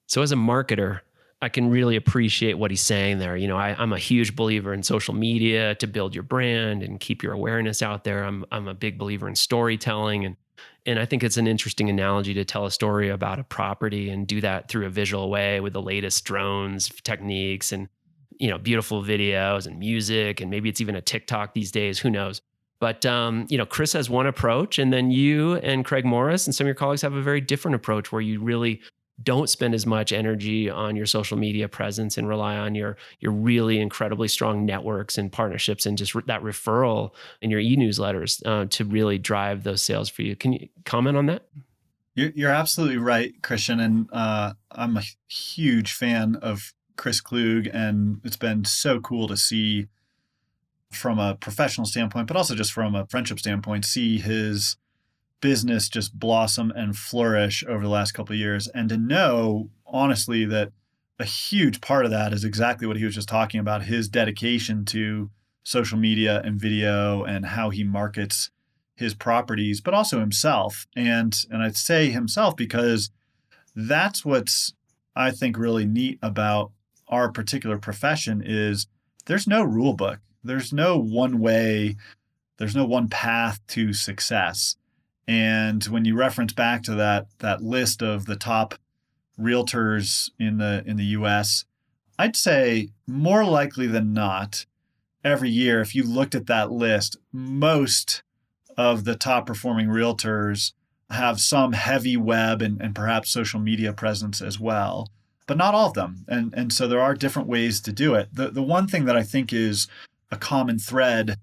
So, as a marketer, I can really appreciate what he's saying there. You know, I, am a huge believer in social media to build your brand and keep your awareness out there. I'm I'm a big believer in storytelling and and I think it's an interesting analogy to tell a story about a property and do that through a visual way with the latest drones techniques and you know beautiful videos and music and maybe it's even a TikTok these days. Who knows? But um, you know, Chris has one approach, and then you and Craig Morris and some of your colleagues have a very different approach where you really don't spend as much energy on your social media presence and rely on your your really incredibly strong networks and partnerships and just re- that referral in your e-newsletters uh, to really drive those sales for you. Can you comment on that? You're, you're absolutely right, Christian, and uh, I'm a huge fan of Chris Klug, and it's been so cool to see from a professional standpoint, but also just from a friendship standpoint, see his business just blossom and flourish over the last couple of years and to know honestly that a huge part of that is exactly what he was just talking about his dedication to social media and video and how he markets his properties but also himself and and I'd say himself because that's what's I think really neat about our particular profession is there's no rule book. There's no one way, there's no one path to success. And when you reference back to that that list of the top realtors in the in the US, I'd say more likely than not, every year, if you looked at that list, most of the top performing realtors have some heavy web and, and perhaps social media presence as well, but not all of them. And, and so there are different ways to do it. The, the one thing that I think is a common thread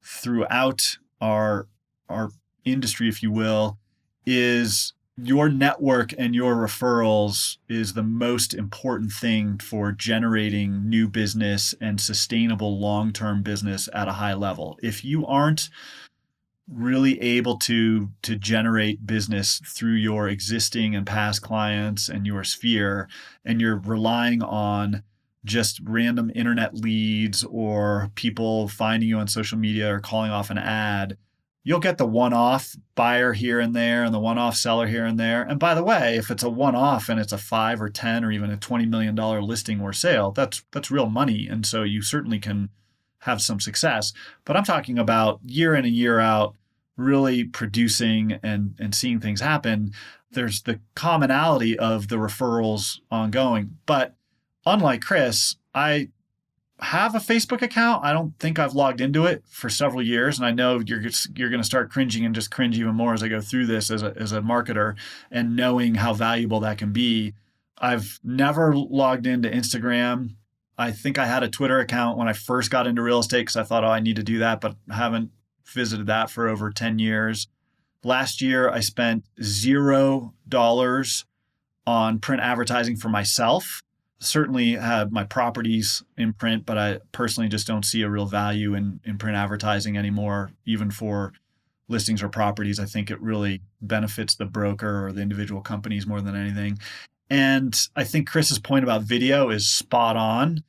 throughout our, our industry, if you will, is your network and your referrals is the most important thing for generating new business and sustainable long-term business at a high level. If you aren't really able to to generate business through your existing and past clients and your sphere and you're relying on just random internet leads or people finding you on social media or calling off an ad you'll get the one-off buyer here and there and the one-off seller here and there and by the way if it's a one-off and it's a 5 or 10 or even a 20 million dollar listing or sale that's that's real money and so you certainly can have some success. But I'm talking about year in and year out, really producing and, and seeing things happen. There's the commonality of the referrals ongoing. But unlike Chris, I have a Facebook account. I don't think I've logged into it for several years, and I know you're you're going to start cringing and just cringe even more as I go through this as a as a marketer and knowing how valuable that can be. I've never logged into Instagram. I think I had a Twitter account when I first got into real estate because I thought, oh, I need to do that, but haven't visited that for over 10 years. Last year, I spent zero dollars on print advertising for myself. Certainly had my properties in print, but I personally just don't see a real value in, in print advertising anymore, even for listings or properties. I think it really benefits the broker or the individual companies more than anything. And I think Chris's point about video is spot on.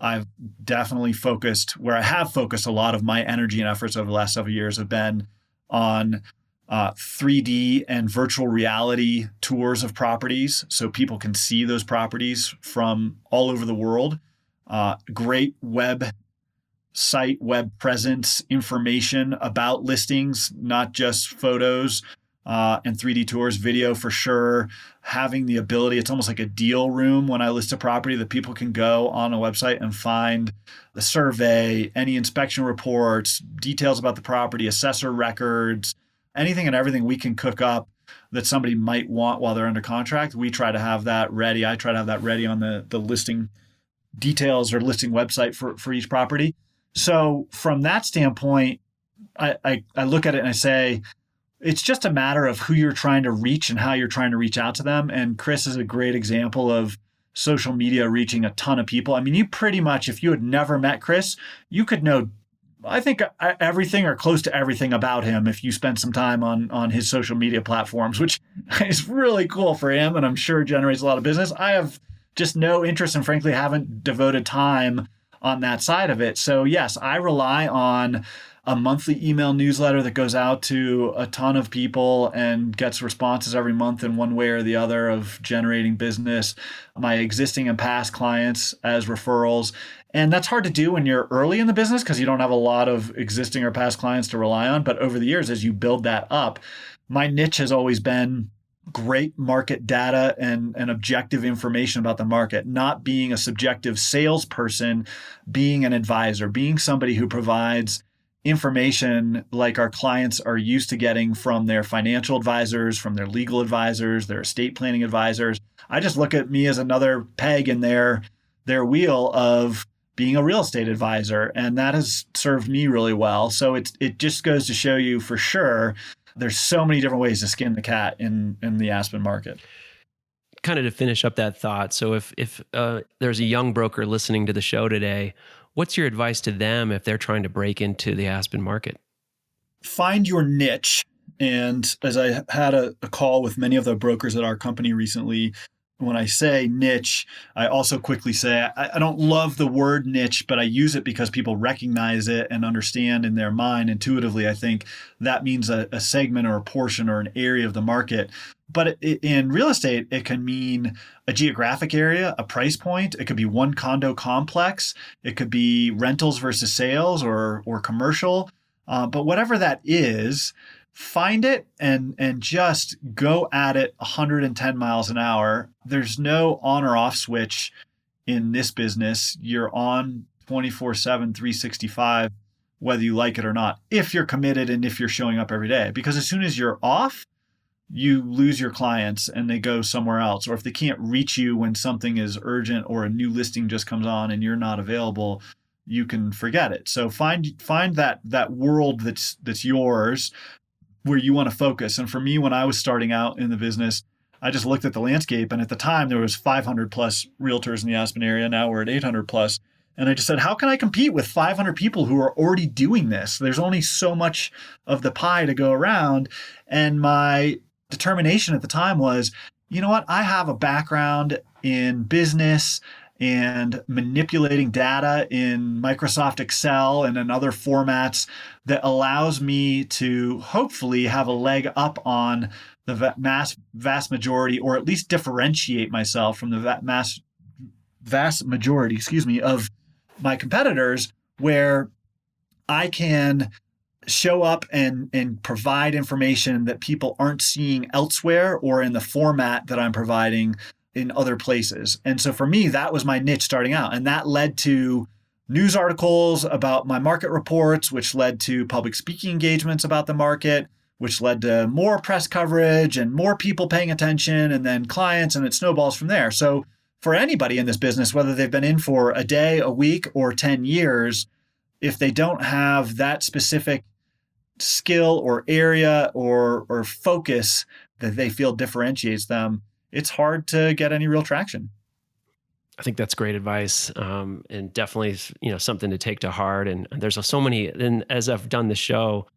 I've definitely focused where I have focused a lot of my energy and efforts over the last several years have been on uh, 3D and virtual reality tours of properties so people can see those properties from all over the world. Uh, great web site, web presence, information about listings, not just photos uh, and 3D tours, video for sure. Having the ability, it's almost like a deal room when I list a property that people can go on a website and find the survey, any inspection reports, details about the property, assessor records, anything and everything we can cook up that somebody might want while they're under contract. We try to have that ready. I try to have that ready on the, the listing details or listing website for, for each property. So from that standpoint, I, I, I look at it and I say, it's just a matter of who you're trying to reach and how you're trying to reach out to them. And Chris is a great example of social media reaching a ton of people. I mean, you pretty much, if you had never met Chris, you could know, I think, uh, everything or close to everything about him if you spent some time on on his social media platforms, which [LAUGHS] is really cool for him, and I'm sure generates a lot of business. I have just no interest and frankly haven't devoted time on that side of it. So yes, I rely on a monthly email newsletter that goes out to a ton of people and gets responses every month in one way or the other of generating business, my existing and past clients as referrals. And that's hard to do when you're early in the business because you don't have a lot of existing or past clients to rely on. But over the years, as you build that up, my niche has always been great market data and, and objective information about the market, not being a subjective salesperson, being an advisor, being somebody who provides information like our clients are used to getting from their financial advisors, from their legal advisors, their estate planning advisors. I just look at me as another peg in their their wheel of being a real estate advisor and that has served me really well. So it it just goes to show you for sure there's so many different ways to skin the cat in in the Aspen market kind of to finish up that thought so if if uh, there's a young broker listening to the show today What's your advice to them if they're trying to break into the Aspen market? Find your niche. And as I had a, a call with many of the brokers at our company recently, when I say niche, I also quickly say I, I, don't love the word niche, but I use it because people recognize it and understand in their mind intuitively. I think that means a, a segment or a portion or an area of the market. but in real estate, it can mean a geographic area, a price point. It could be one condo complex. It could be rentals versus sales or or commercial. Uh, but whatever that is, find it and and just go at it 110 miles an hour. There's no on or off switch in this business. You're on 24/7 365 whether you like it or not if you're committed and if you're showing up every day because as soon as you're off you lose your clients and they go somewhere else or if they can't reach you when something is urgent or a new listing just comes on and you're not available you can forget it so find find that that world that's that's yours where you want to focus and for me when i was starting out in the business i just looked at the landscape and at the time there was 500 plus realtors in the aspen area now we're at 800 plus and I just said, how can I compete with 500 people who are already doing this? There's only so much of the pie to go around. And my determination at the time was, you know what? I have a background in business and manipulating data in Microsoft Excel and in other formats that allows me to hopefully have a leg up on the mass vast majority or at least differentiate myself from the mass vast majority excuse me of my competitors where I can show up and and provide information that people aren't seeing elsewhere or in the format that I'm providing in other places. And so for me that was my niche starting out and that led to news articles about my market reports which led to public speaking engagements about the market which led to more press coverage and more people paying attention and then clients and it snowballs from there. So for anybody in this business whether they've been in for a day, a week or 10 years if they don't have that specific skill or area or or focus that they feel differentiates them, it's hard to get any real traction. I think that's great advice, um, and definitely you know something to take to heart. And there's so many. And as I've done the show,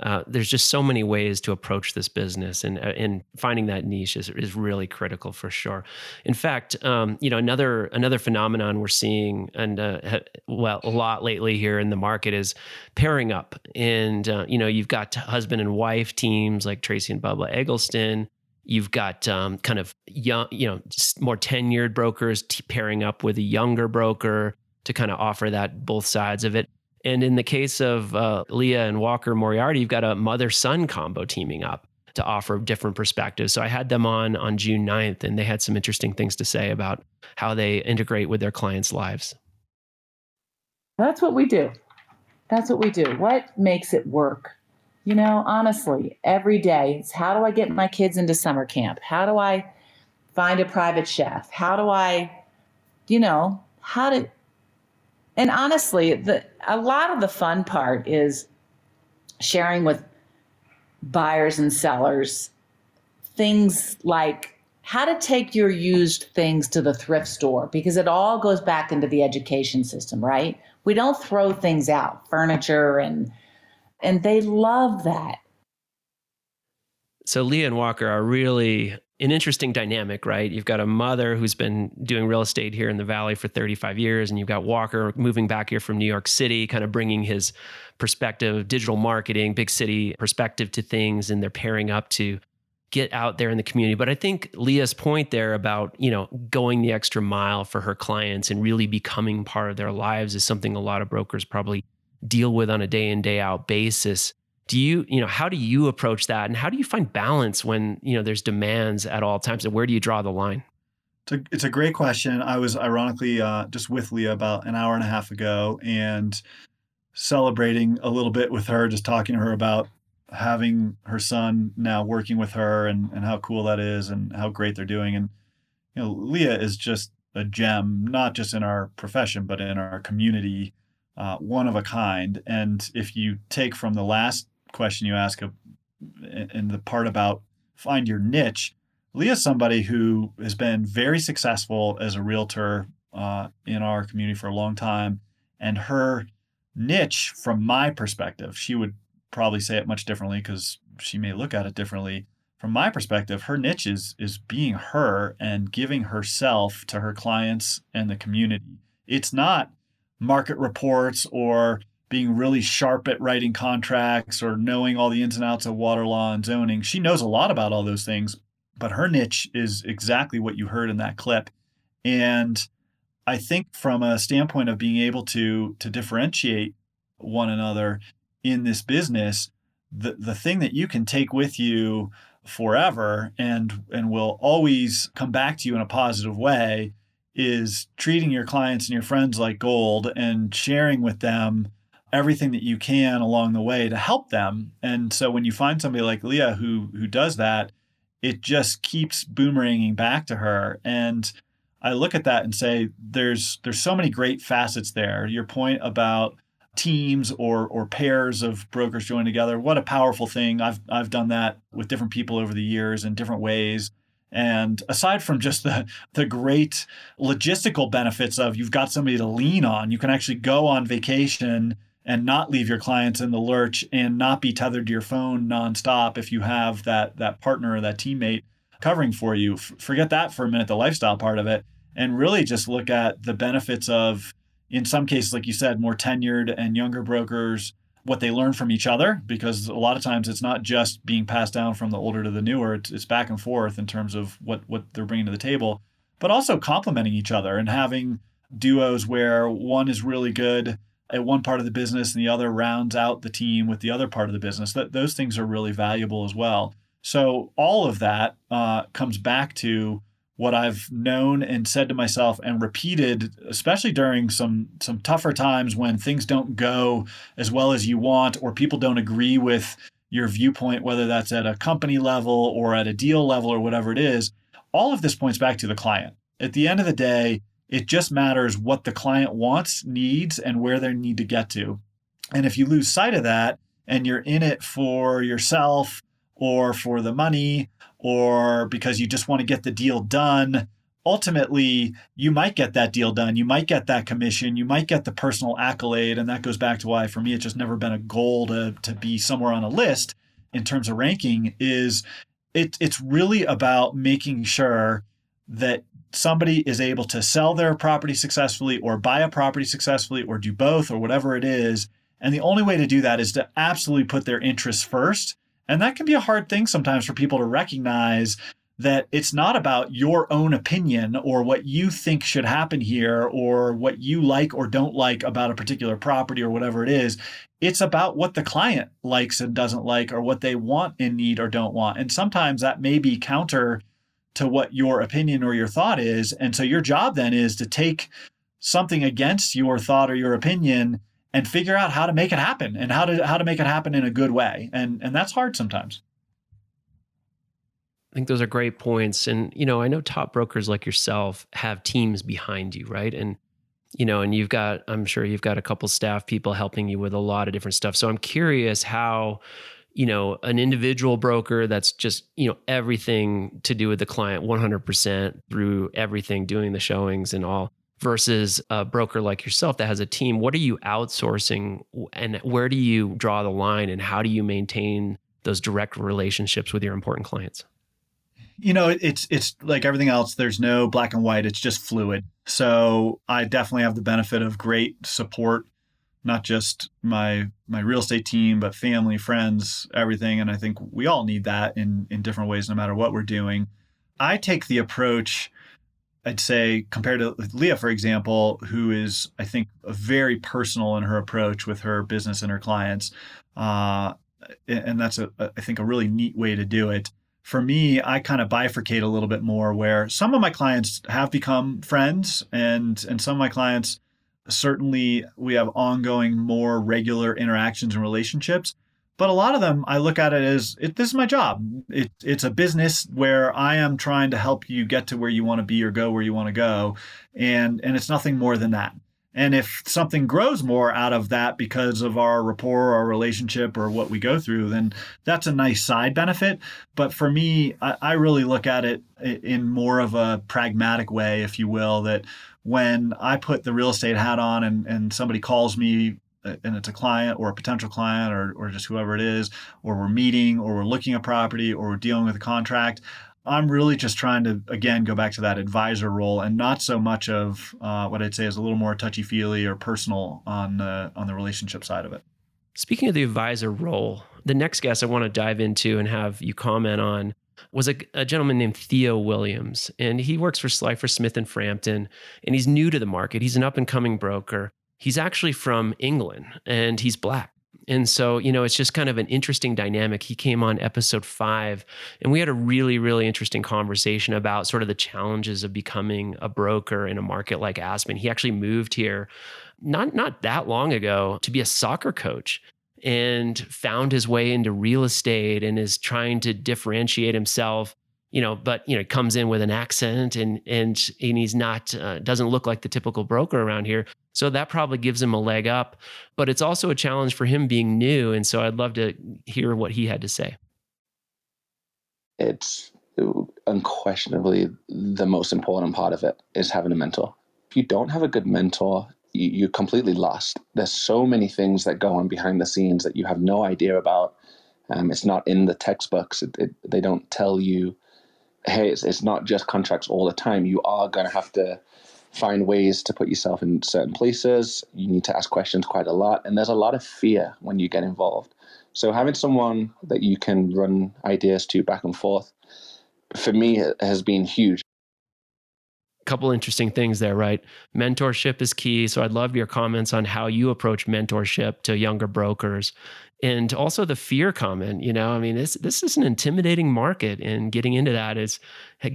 uh, there's just so many ways to approach this business, and uh, and finding that niche is is really critical for sure. In fact, um, you know another another phenomenon we're seeing and uh, well a lot lately here in the market is pairing up, and uh, you know you've got husband and wife teams like Tracy and Bubba Eggleston. You've got um, kind of young, you know, more tenured brokers t- pairing up with a younger broker to kind of offer that both sides of it. And in the case of uh, Leah and Walker Moriarty, you've got a mother son combo teaming up to offer different perspectives. So I had them on on June 9th, and they had some interesting things to say about how they integrate with their clients' lives. That's what we do. That's what we do. What makes it work? You know, honestly, every day it's how do I get my kids into summer camp? How do I find a private chef? How do I, you know, how to and honestly, the a lot of the fun part is sharing with buyers and sellers things like how to take your used things to the thrift store because it all goes back into the education system, right? We don't throw things out, furniture and and they love that. So Leah and Walker are really an interesting dynamic, right? You've got a mother who's been doing real estate here in the Valley for 35 years, and you've got Walker moving back here from New York City, kind of bringing his perspective, digital marketing, big city perspective to things, and they're pairing up to get out there in the community. But I think Leah's point there about, you know, going the extra mile for her clients and really becoming part of their lives is something a lot of brokers probably deal with on a day in, day out basis. Do you you know how do you approach that? And how do you find balance when you know there's demands at all times? And where do you draw the line? It's a, it's a great question. I was ironically uh, just with leah about an hour and a half ago and celebrating a little bit with her just talking to her about having her son now working with her and, and how cool that is and how great they're doing. And you know leah is just a gem not just in our profession but in our community uh, one of a kind and if you take from the last question you ask in the part about find your niche, Leah's somebody who has been very successful as a realtor uh, in our community for a long time. And her niche, from my perspective, she would probably say it much differently because she may look at it differently. From my perspective, her niche is is being her and giving herself to her clients and the community. It's not market reports or being really sharp at writing contracts or knowing all the ins and outs of water law and zoning. She knows a lot about all those things, but her niche is exactly what you heard in that clip. And I think from a standpoint of being able to to differentiate one another in this business, the the thing that you can take with you forever and and will always come back to you in a positive way is treating your clients and your friends like gold and sharing with them everything that you can along the way to help them. And so when you find somebody like Leah who who does that, it just keeps boomeranging back to her. And I look at that and say there's there's so many great facets there. Your point about teams or or pairs of brokers join together, what a powerful thing. I've I've done that with different people over the years in different ways. And aside from just the the great logistical benefits of you've got somebody to lean on, you can actually go on vacation and not leave your clients in the lurch and not be tethered to your phone nonstop if you have that that partner or that teammate covering for you. F- forget that for a minute, the lifestyle part of it, and really just look at the benefits of, in some cases, like you said, more tenured and younger brokers what they learn from each other because a lot of times it's not just being passed down from the older to the newer. It's, it's back and forth in terms of what what they're bringing to the table but also complementing each other and having duos where one is really good at one part of the business and the other rounds out the team with the other part of the business. That those things are really valuable as well. So all of that uh, comes back to what I've known and said to myself and repeated, especially during some some tougher times when things don't go as well as you want or people don't agree with your viewpoint, whether that's at a company level or at a deal level or whatever it is, all of this points back to the client. At the end of the day, it just matters what the client wants, needs, and where they need to get to. And if you lose sight of that and you're in it for yourself or for the money or because you just want to get the deal done, ultimately you might get that deal done. You might get that commission. You might get the personal accolade. And that goes back to why, for me, it's just never been a goal to, to be somewhere on a list in terms of ranking is it, it's really about making sure that somebody is able to sell their property successfully or buy a property successfully or do both or whatever it is. And the only way to do that is to absolutely put their interests first and that can be a hard thing sometimes for people to recognize that it's not about your own opinion or what you think should happen here or what you like or don't like about a particular property or whatever it is. It's about what the client likes and doesn't like or what they want and need or don't want. And sometimes that may be counter to what your opinion or your thought is. And so your job then is to take something against your thought or your opinion and figure out how to make it happen and how to how to make it happen in a good way. And and that's hard sometimes. I think those are great points. And you know, I know top brokers like yourself have teams behind you, right? And you know, and you've got I'm sure you've got a couple staff people helping you with a lot of different stuff. So I'm curious how you know an individual broker that's just you know everything to do with the client 100% through everything doing the showings and all versus a broker like yourself that has a team what are you outsourcing? And where do you draw the line and how do you maintain those direct relationships with your important clients? You know it's it's like everything else there's no black and white it's just fluid. So i definitely have the benefit of great support not just my my real estate team but family friends everything and i think we all need that in in different ways no matter what we're doing. I take the approach I'd say compared to Leah, for example, who is I think very personal in her approach with her business and her clients, uh, and that's I think a really neat way to do it. For me, I kind of bifurcate a little bit more, where some of my clients have become friends, and and some of my clients certainly we have ongoing, more regular interactions and relationships. But a lot of them, I look at it as it, this is my job. It, it's a business where I am trying to help you get to where you want to be or go where you want to go, and and it's nothing more than that. And if something grows more out of that because of our rapport, or our relationship, or what we go through, then that's a nice side benefit. But for me, I, I really look at it in more of a pragmatic way, if you will, that when I put the real estate hat on and, and somebody calls me and it's a client or a potential client or, or just whoever it is, or we're meeting or we're looking at property or we're dealing with a contract, I'm really just trying to, again, go back to that advisor role and not so much of uh, what I'd say is a little more touchy feely or personal on, uh, on the relationship side of it. Speaking of the advisor role, the next guest I want to dive into and have you comment on was a, a, gentleman named Theo Williams, and he works for Slifer Smith and Frampton, and he's new to the market. He's an up and coming broker. He's actually from England, and he's black. And so, you know, it's just kind of an interesting dynamic. He came on episode five, and we had a really, really interesting conversation about sort of the challenges of becoming a broker in a market like Aspen. He actually moved here not not that long ago to be a soccer coach and found his way into real estate and is trying to differentiate himself you know but you know comes in with an accent and and and he's not uh, doesn't look like the typical broker around here so that probably gives him a leg up but it's also a challenge for him being new and so i'd love to hear what he had to say it's unquestionably the most important part of it is having a mentor if you don't have a good mentor you're completely lost. There's so many things that go on behind the scenes that you have no idea about. Um, it's not in the textbooks. It, it, they don't tell you, hey, it's, it's not just contracts all the time. You are going to have to find ways to put yourself in certain places. You need to ask questions quite a lot. And there's a lot of fear when you get involved. So having someone that you can run ideas to back and forth, for me, has been huge couple interesting things there, right? Mentorship is key. So I'd love your comments on how you approach mentorship to younger brokers. And also the fear comment, you know, I mean, this this is an intimidating market and getting into that is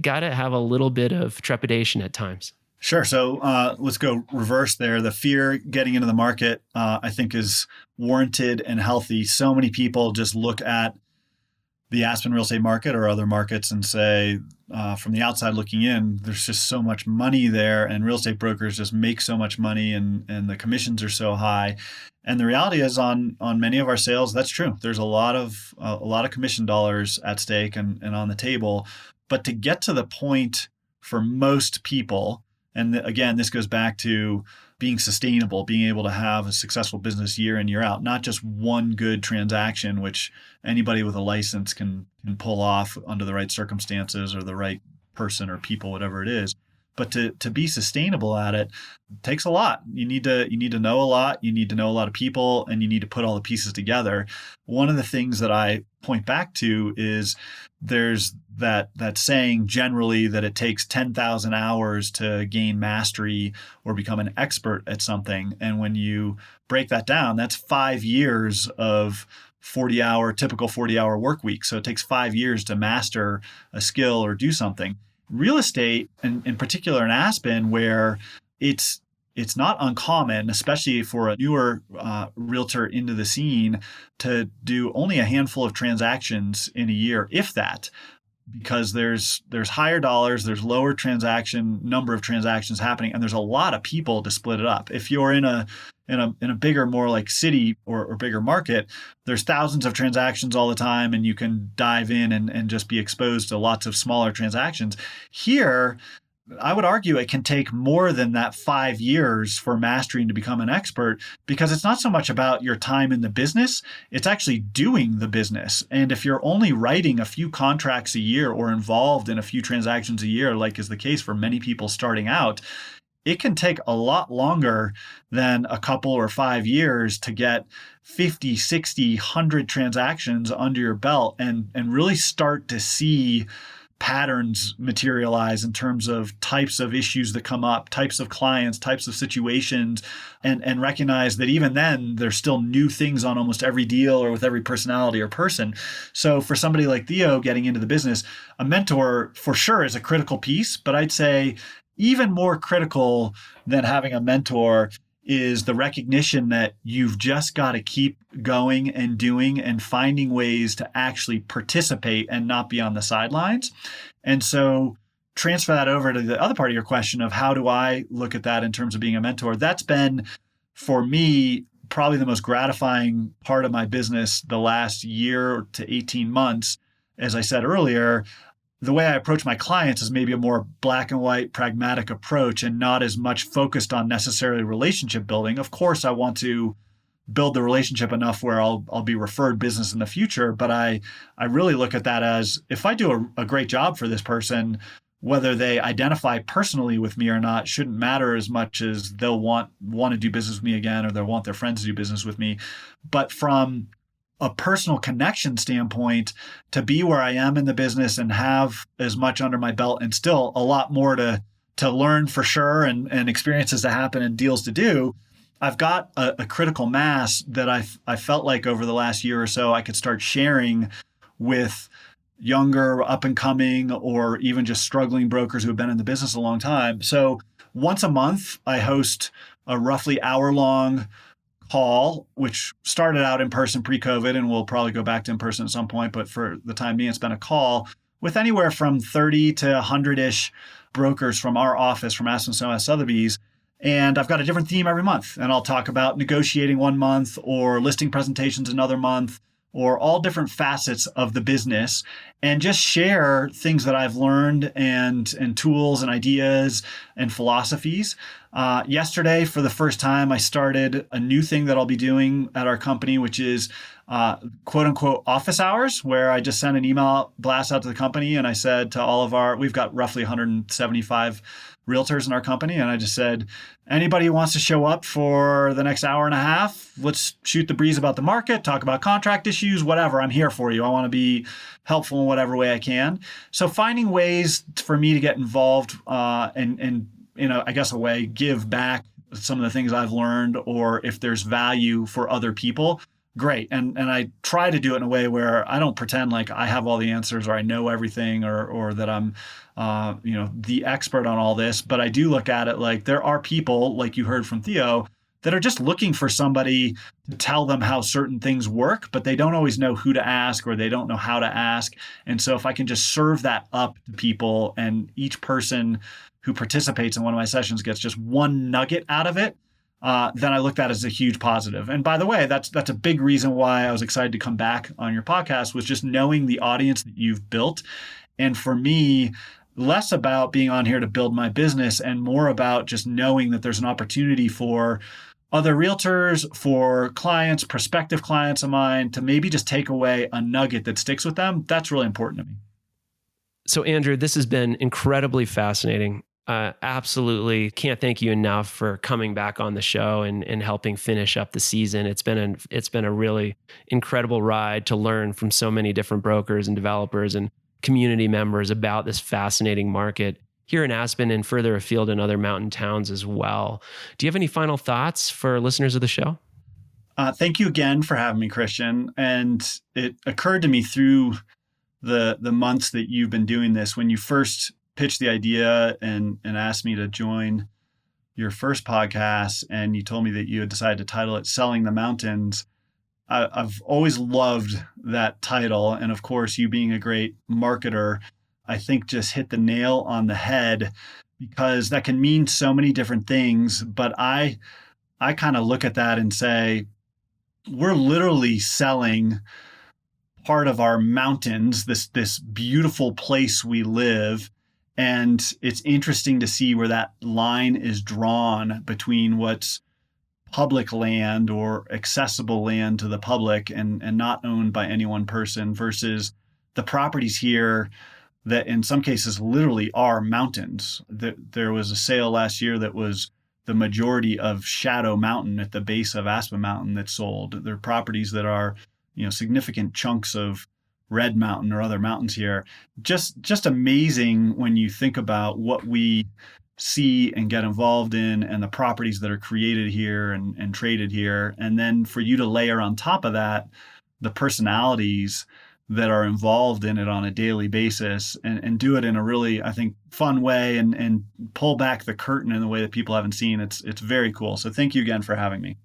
got to have a little bit of trepidation at times. Sure. So uh, let's go reverse there. The fear getting into the market, uh, I think, is warranted and healthy. So many people just look at the Aspen real estate market or other markets and say, uh, from the outside looking in, there's just so much money there, and real estate brokers just make so much money, and and the commissions are so high. And the reality is, on on many of our sales, that's true. There's a lot of uh, a lot of commission dollars at stake and and on the table. But to get to the point for most people, and again, this goes back to being sustainable, being able to have a successful business year in year out, not just one good transaction, which anybody with a license can can pull off under the right circumstances or the right person or people, whatever it is. But to to be sustainable at it takes a lot. You need to you need to know a lot. You need to know a lot of people, and you need to put all the pieces together. One of the things that I point back to is there's that that saying generally that it takes 10,000 hours to gain mastery or become an expert at something and when you break that down that's 5 years of 40 hour typical 40 hour work week so it takes 5 years to master a skill or do something real estate and in particular in Aspen where it's it's not uncommon, especially for a newer uh, realtor into the scene, to do only a handful of transactions in a year, if that, because there's there's higher dollars, there's lower transaction number of transactions happening, and there's a lot of people to split it up. If you're in a in a in a bigger, more like city or, or bigger market, there's thousands of transactions all the time, and you can dive in and, and just be exposed to lots of smaller transactions. Here, I would argue it can take more than that five years for mastering to become an expert because it's not so much about your time in the business, it's actually doing the business. And if you're only writing a few contracts a year or involved in a few transactions a year, like is the case for many people starting out, it can take a lot longer than a couple or five years to get 50, 60, 100 transactions under your belt and, and really start to see patterns materialize in terms of types of issues that come up, types of clients, types of situations, and, and recognize that even then there's still new things on almost every deal or with every personality or person. So for somebody like Theo getting into the business, a mentor for sure is a critical piece, but I'd say even more critical than having a mentor is the recognition that you've just got to keep going and doing and finding ways to actually participate and not be on the sidelines. And so transfer that over to the other part of your question of how do I look at that in terms of being a mentor? That's been for me probably the most gratifying part of my business the last year to 18 months. As I said earlier, the way I approach my clients is maybe a more black and white, pragmatic approach and not as much focused on necessarily relationship building. Of course, I want to build the relationship enough where I'll I'll be referred business in the future. But I I really look at that as if I do a, a great job for this person, whether they identify personally with me or not shouldn't matter as much as they'll want want to do business with me again or they'll want their friends to do business with me. But from a personal connection standpoint to be where I am in the business and have as much under my belt and still a lot more to to learn for sure and, and experiences to happen and deals to do. I've got a, a critical mass that I I felt like over the last year or so I could start sharing with younger, up and coming, or even just struggling brokers who have been in the business a long time. So once a month, I host a roughly hour long call, which started out in person pre COVID and will probably go back to in person at some point. But for the time being, it's been a call with anywhere from 30 to 100 ish brokers from our office from Aspen Snow Sotheby's. And I've got a different theme every month. And I'll talk about negotiating one month or listing presentations another month or all different facets of the business and just share things that I've learned and and tools and ideas and philosophies. Uh, yesterday, for the first time, I started a new thing that I'll be doing at our company, which is uh, quote unquote office hours, where I just sent an email blast out to the company and I said to all of our, we've got roughly 175 realtors in our company. And I just said, anybody who wants to show up for the next hour and a half, let's shoot the breeze about the market, talk about contract issues, whatever. I'm here for you. I want to be helpful in whatever way I can. So finding ways for me to get involved uh, and, and, in a, I guess, a way, give back some of the things I've learned, or if there's value for other people, great. And and I try to do it in a way where I don't pretend like I have all the answers or I know everything or or that I'm uh, you know, the expert on all this, but I do look at it like there are people, like you heard from Theo, that are just looking for somebody to tell them how certain things work, but they don't always know who to ask or they don't know how to ask. And so if I can just serve that up to people and each person who participates in one of my sessions gets just one nugget out of it, uh, then I look at that as a huge positive. And by the way, that's that's a big reason why I was excited to come back on your podcast was just knowing the audience that you've built. And for me, less about being on here to build my business and more about just knowing that there's an opportunity for other realtors, for clients, prospective clients of mine to maybe just take away a nugget that sticks with them. That's really important to me. So, Andrew, this has been incredibly fascinating. Uh, absolutely can't thank you enough for coming back on the show and, and helping finish up the season. It's been an, it's been a really incredible ride to learn from so many different brokers and developers and community members about this fascinating market here in Aspen and further afield in other mountain towns as well. Do you have any final thoughts for listeners of the show? Uh, thank you again for having me, Christian. And it occurred to me through the the months that you've been doing this when you first pitched the idea and and asked me to join your first podcast and you told me that you had decided to title it selling the mountains I, I've always loved that title. And of course, you being a great marketer, I think just hit the nail on the head because that can mean so many different things. But I, I kind of look at that and say, we're literally selling part of our mountains, this this beautiful place we live. And it's interesting to see where that line is drawn between what's public land or accessible land to the public and, and not owned by any one person versus the properties here that in some cases literally are mountains. There was a sale last year that was the majority of Shadow Mountain at the base of Aspen Mountain that sold. There are properties that are, you know, significant chunks of Red Mountain or other mountains here. Just just amazing when you think about what we see and get involved in and the properties that are created here and, and traded here. And then for you to layer on top of that the personalities that are involved in it on a daily basis and, and do it in a really, I think, fun way and, and pull back the curtain in the way that people haven't seen. It's it's very cool. So thank you again for having me.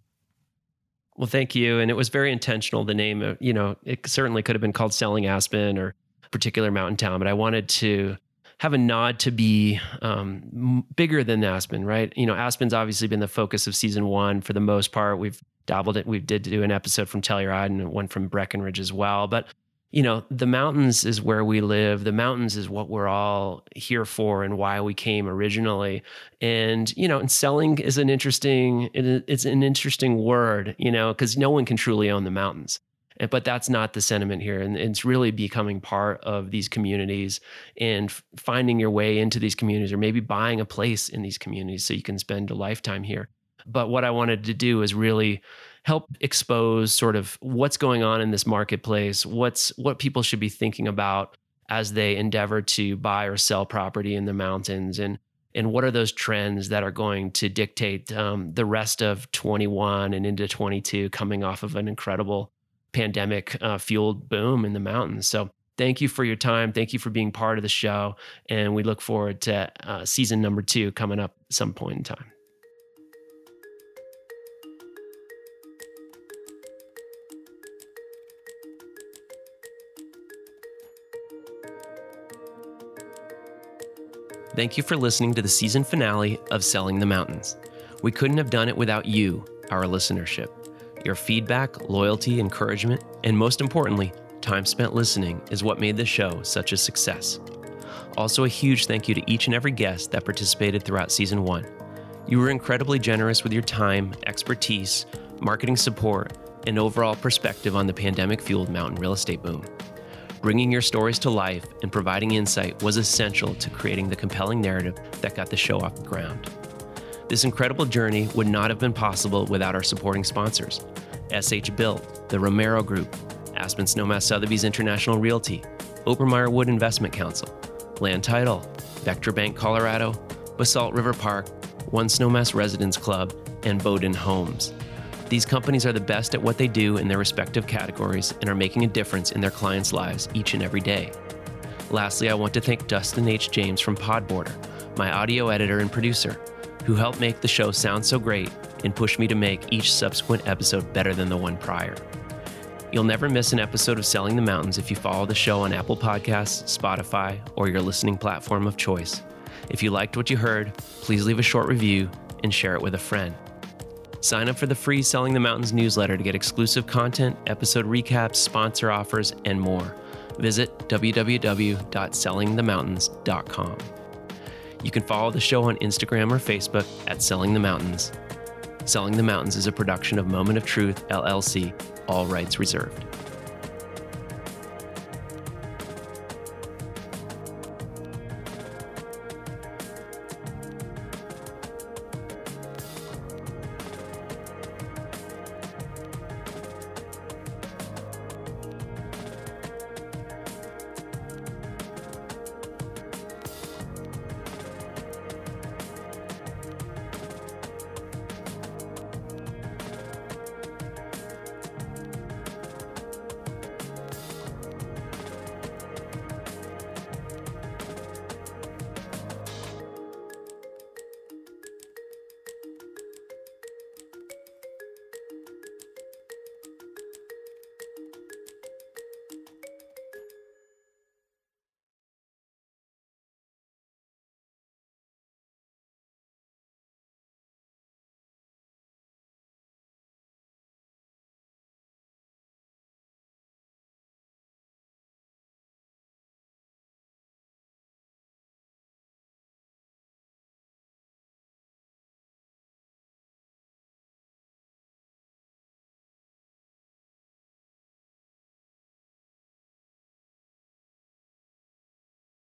Well, thank you. And it was very intentional. The name, of, you know, it certainly could have been called Selling Aspen or particular mountain town, but I wanted to have a nod to be um, bigger than Aspen, right? You know, Aspen's obviously been the focus of season one for the most part. We've dabbled it. We did do an episode from Telluride and one from Breckenridge as well. But you know, the mountains is where we live. The mountains is what we're all here for and why we came originally. And, you know, and selling is an interesting, it's an interesting word, you know, because no one can truly own the mountains but that's not the sentiment here and it's really becoming part of these communities and finding your way into these communities or maybe buying a place in these communities so you can spend a lifetime here but what i wanted to do is really help expose sort of what's going on in this marketplace, what's what people should be thinking about as they endeavor to buy or sell property in the mountains and and what are those trends that are going to dictate um, the rest of 21 and into 22 coming off of an incredible pandemic uh, fueled boom in the mountains. So thank you for your time. Thank you for being part of the show and we look forward to uh, season number two coming up some point in time Thank you for listening to the season finale of Selling the Mountains. We couldn't have done it without you, our listenership. Your feedback, loyalty, encouragement, and most importantly, time spent listening is what made the show such a success. Also, a huge thank you to each and every guest that participated throughout season one. You were incredibly generous with your time, expertise, marketing support, and overall perspective on the pandemic fueled mountain real estate boom. Bringing your stories to life and providing insight was essential to creating the compelling narrative that got the show off the ground. This incredible journey would not have been possible without our supporting sponsors SH Built, the Romero Group, Aspen Snowmass Sotheby's International Realty, Obermeyer Wood Investment Counsel, Land Title, Vectra Bank Colorado, Basalt River Park, One Snowmass Residence Club, and Bowden Homes. These companies are the best at what they do in their respective categories and are making a difference in their clients' lives each and every day. Lastly, I want to thank Dustin H. James from Podborder, my audio editor and producer, who helped make the show sound so great and push me to make each subsequent episode better than the one prior. You'll never miss an episode of Selling the Mountains if you follow the show on Apple Podcasts, Spotify, or your listening platform of choice. If you liked what you heard, please leave a short review and share it with a friend. Sign up for the free Selling the Mountains newsletter to get exclusive content, episode recaps, sponsor offers, and more. Visit www.sellingthemountains.com. You can follow the show on Instagram or Facebook at Selling the Mountains. Selling the Mountains is a production of Moment of Truth, LLC, all rights reserved.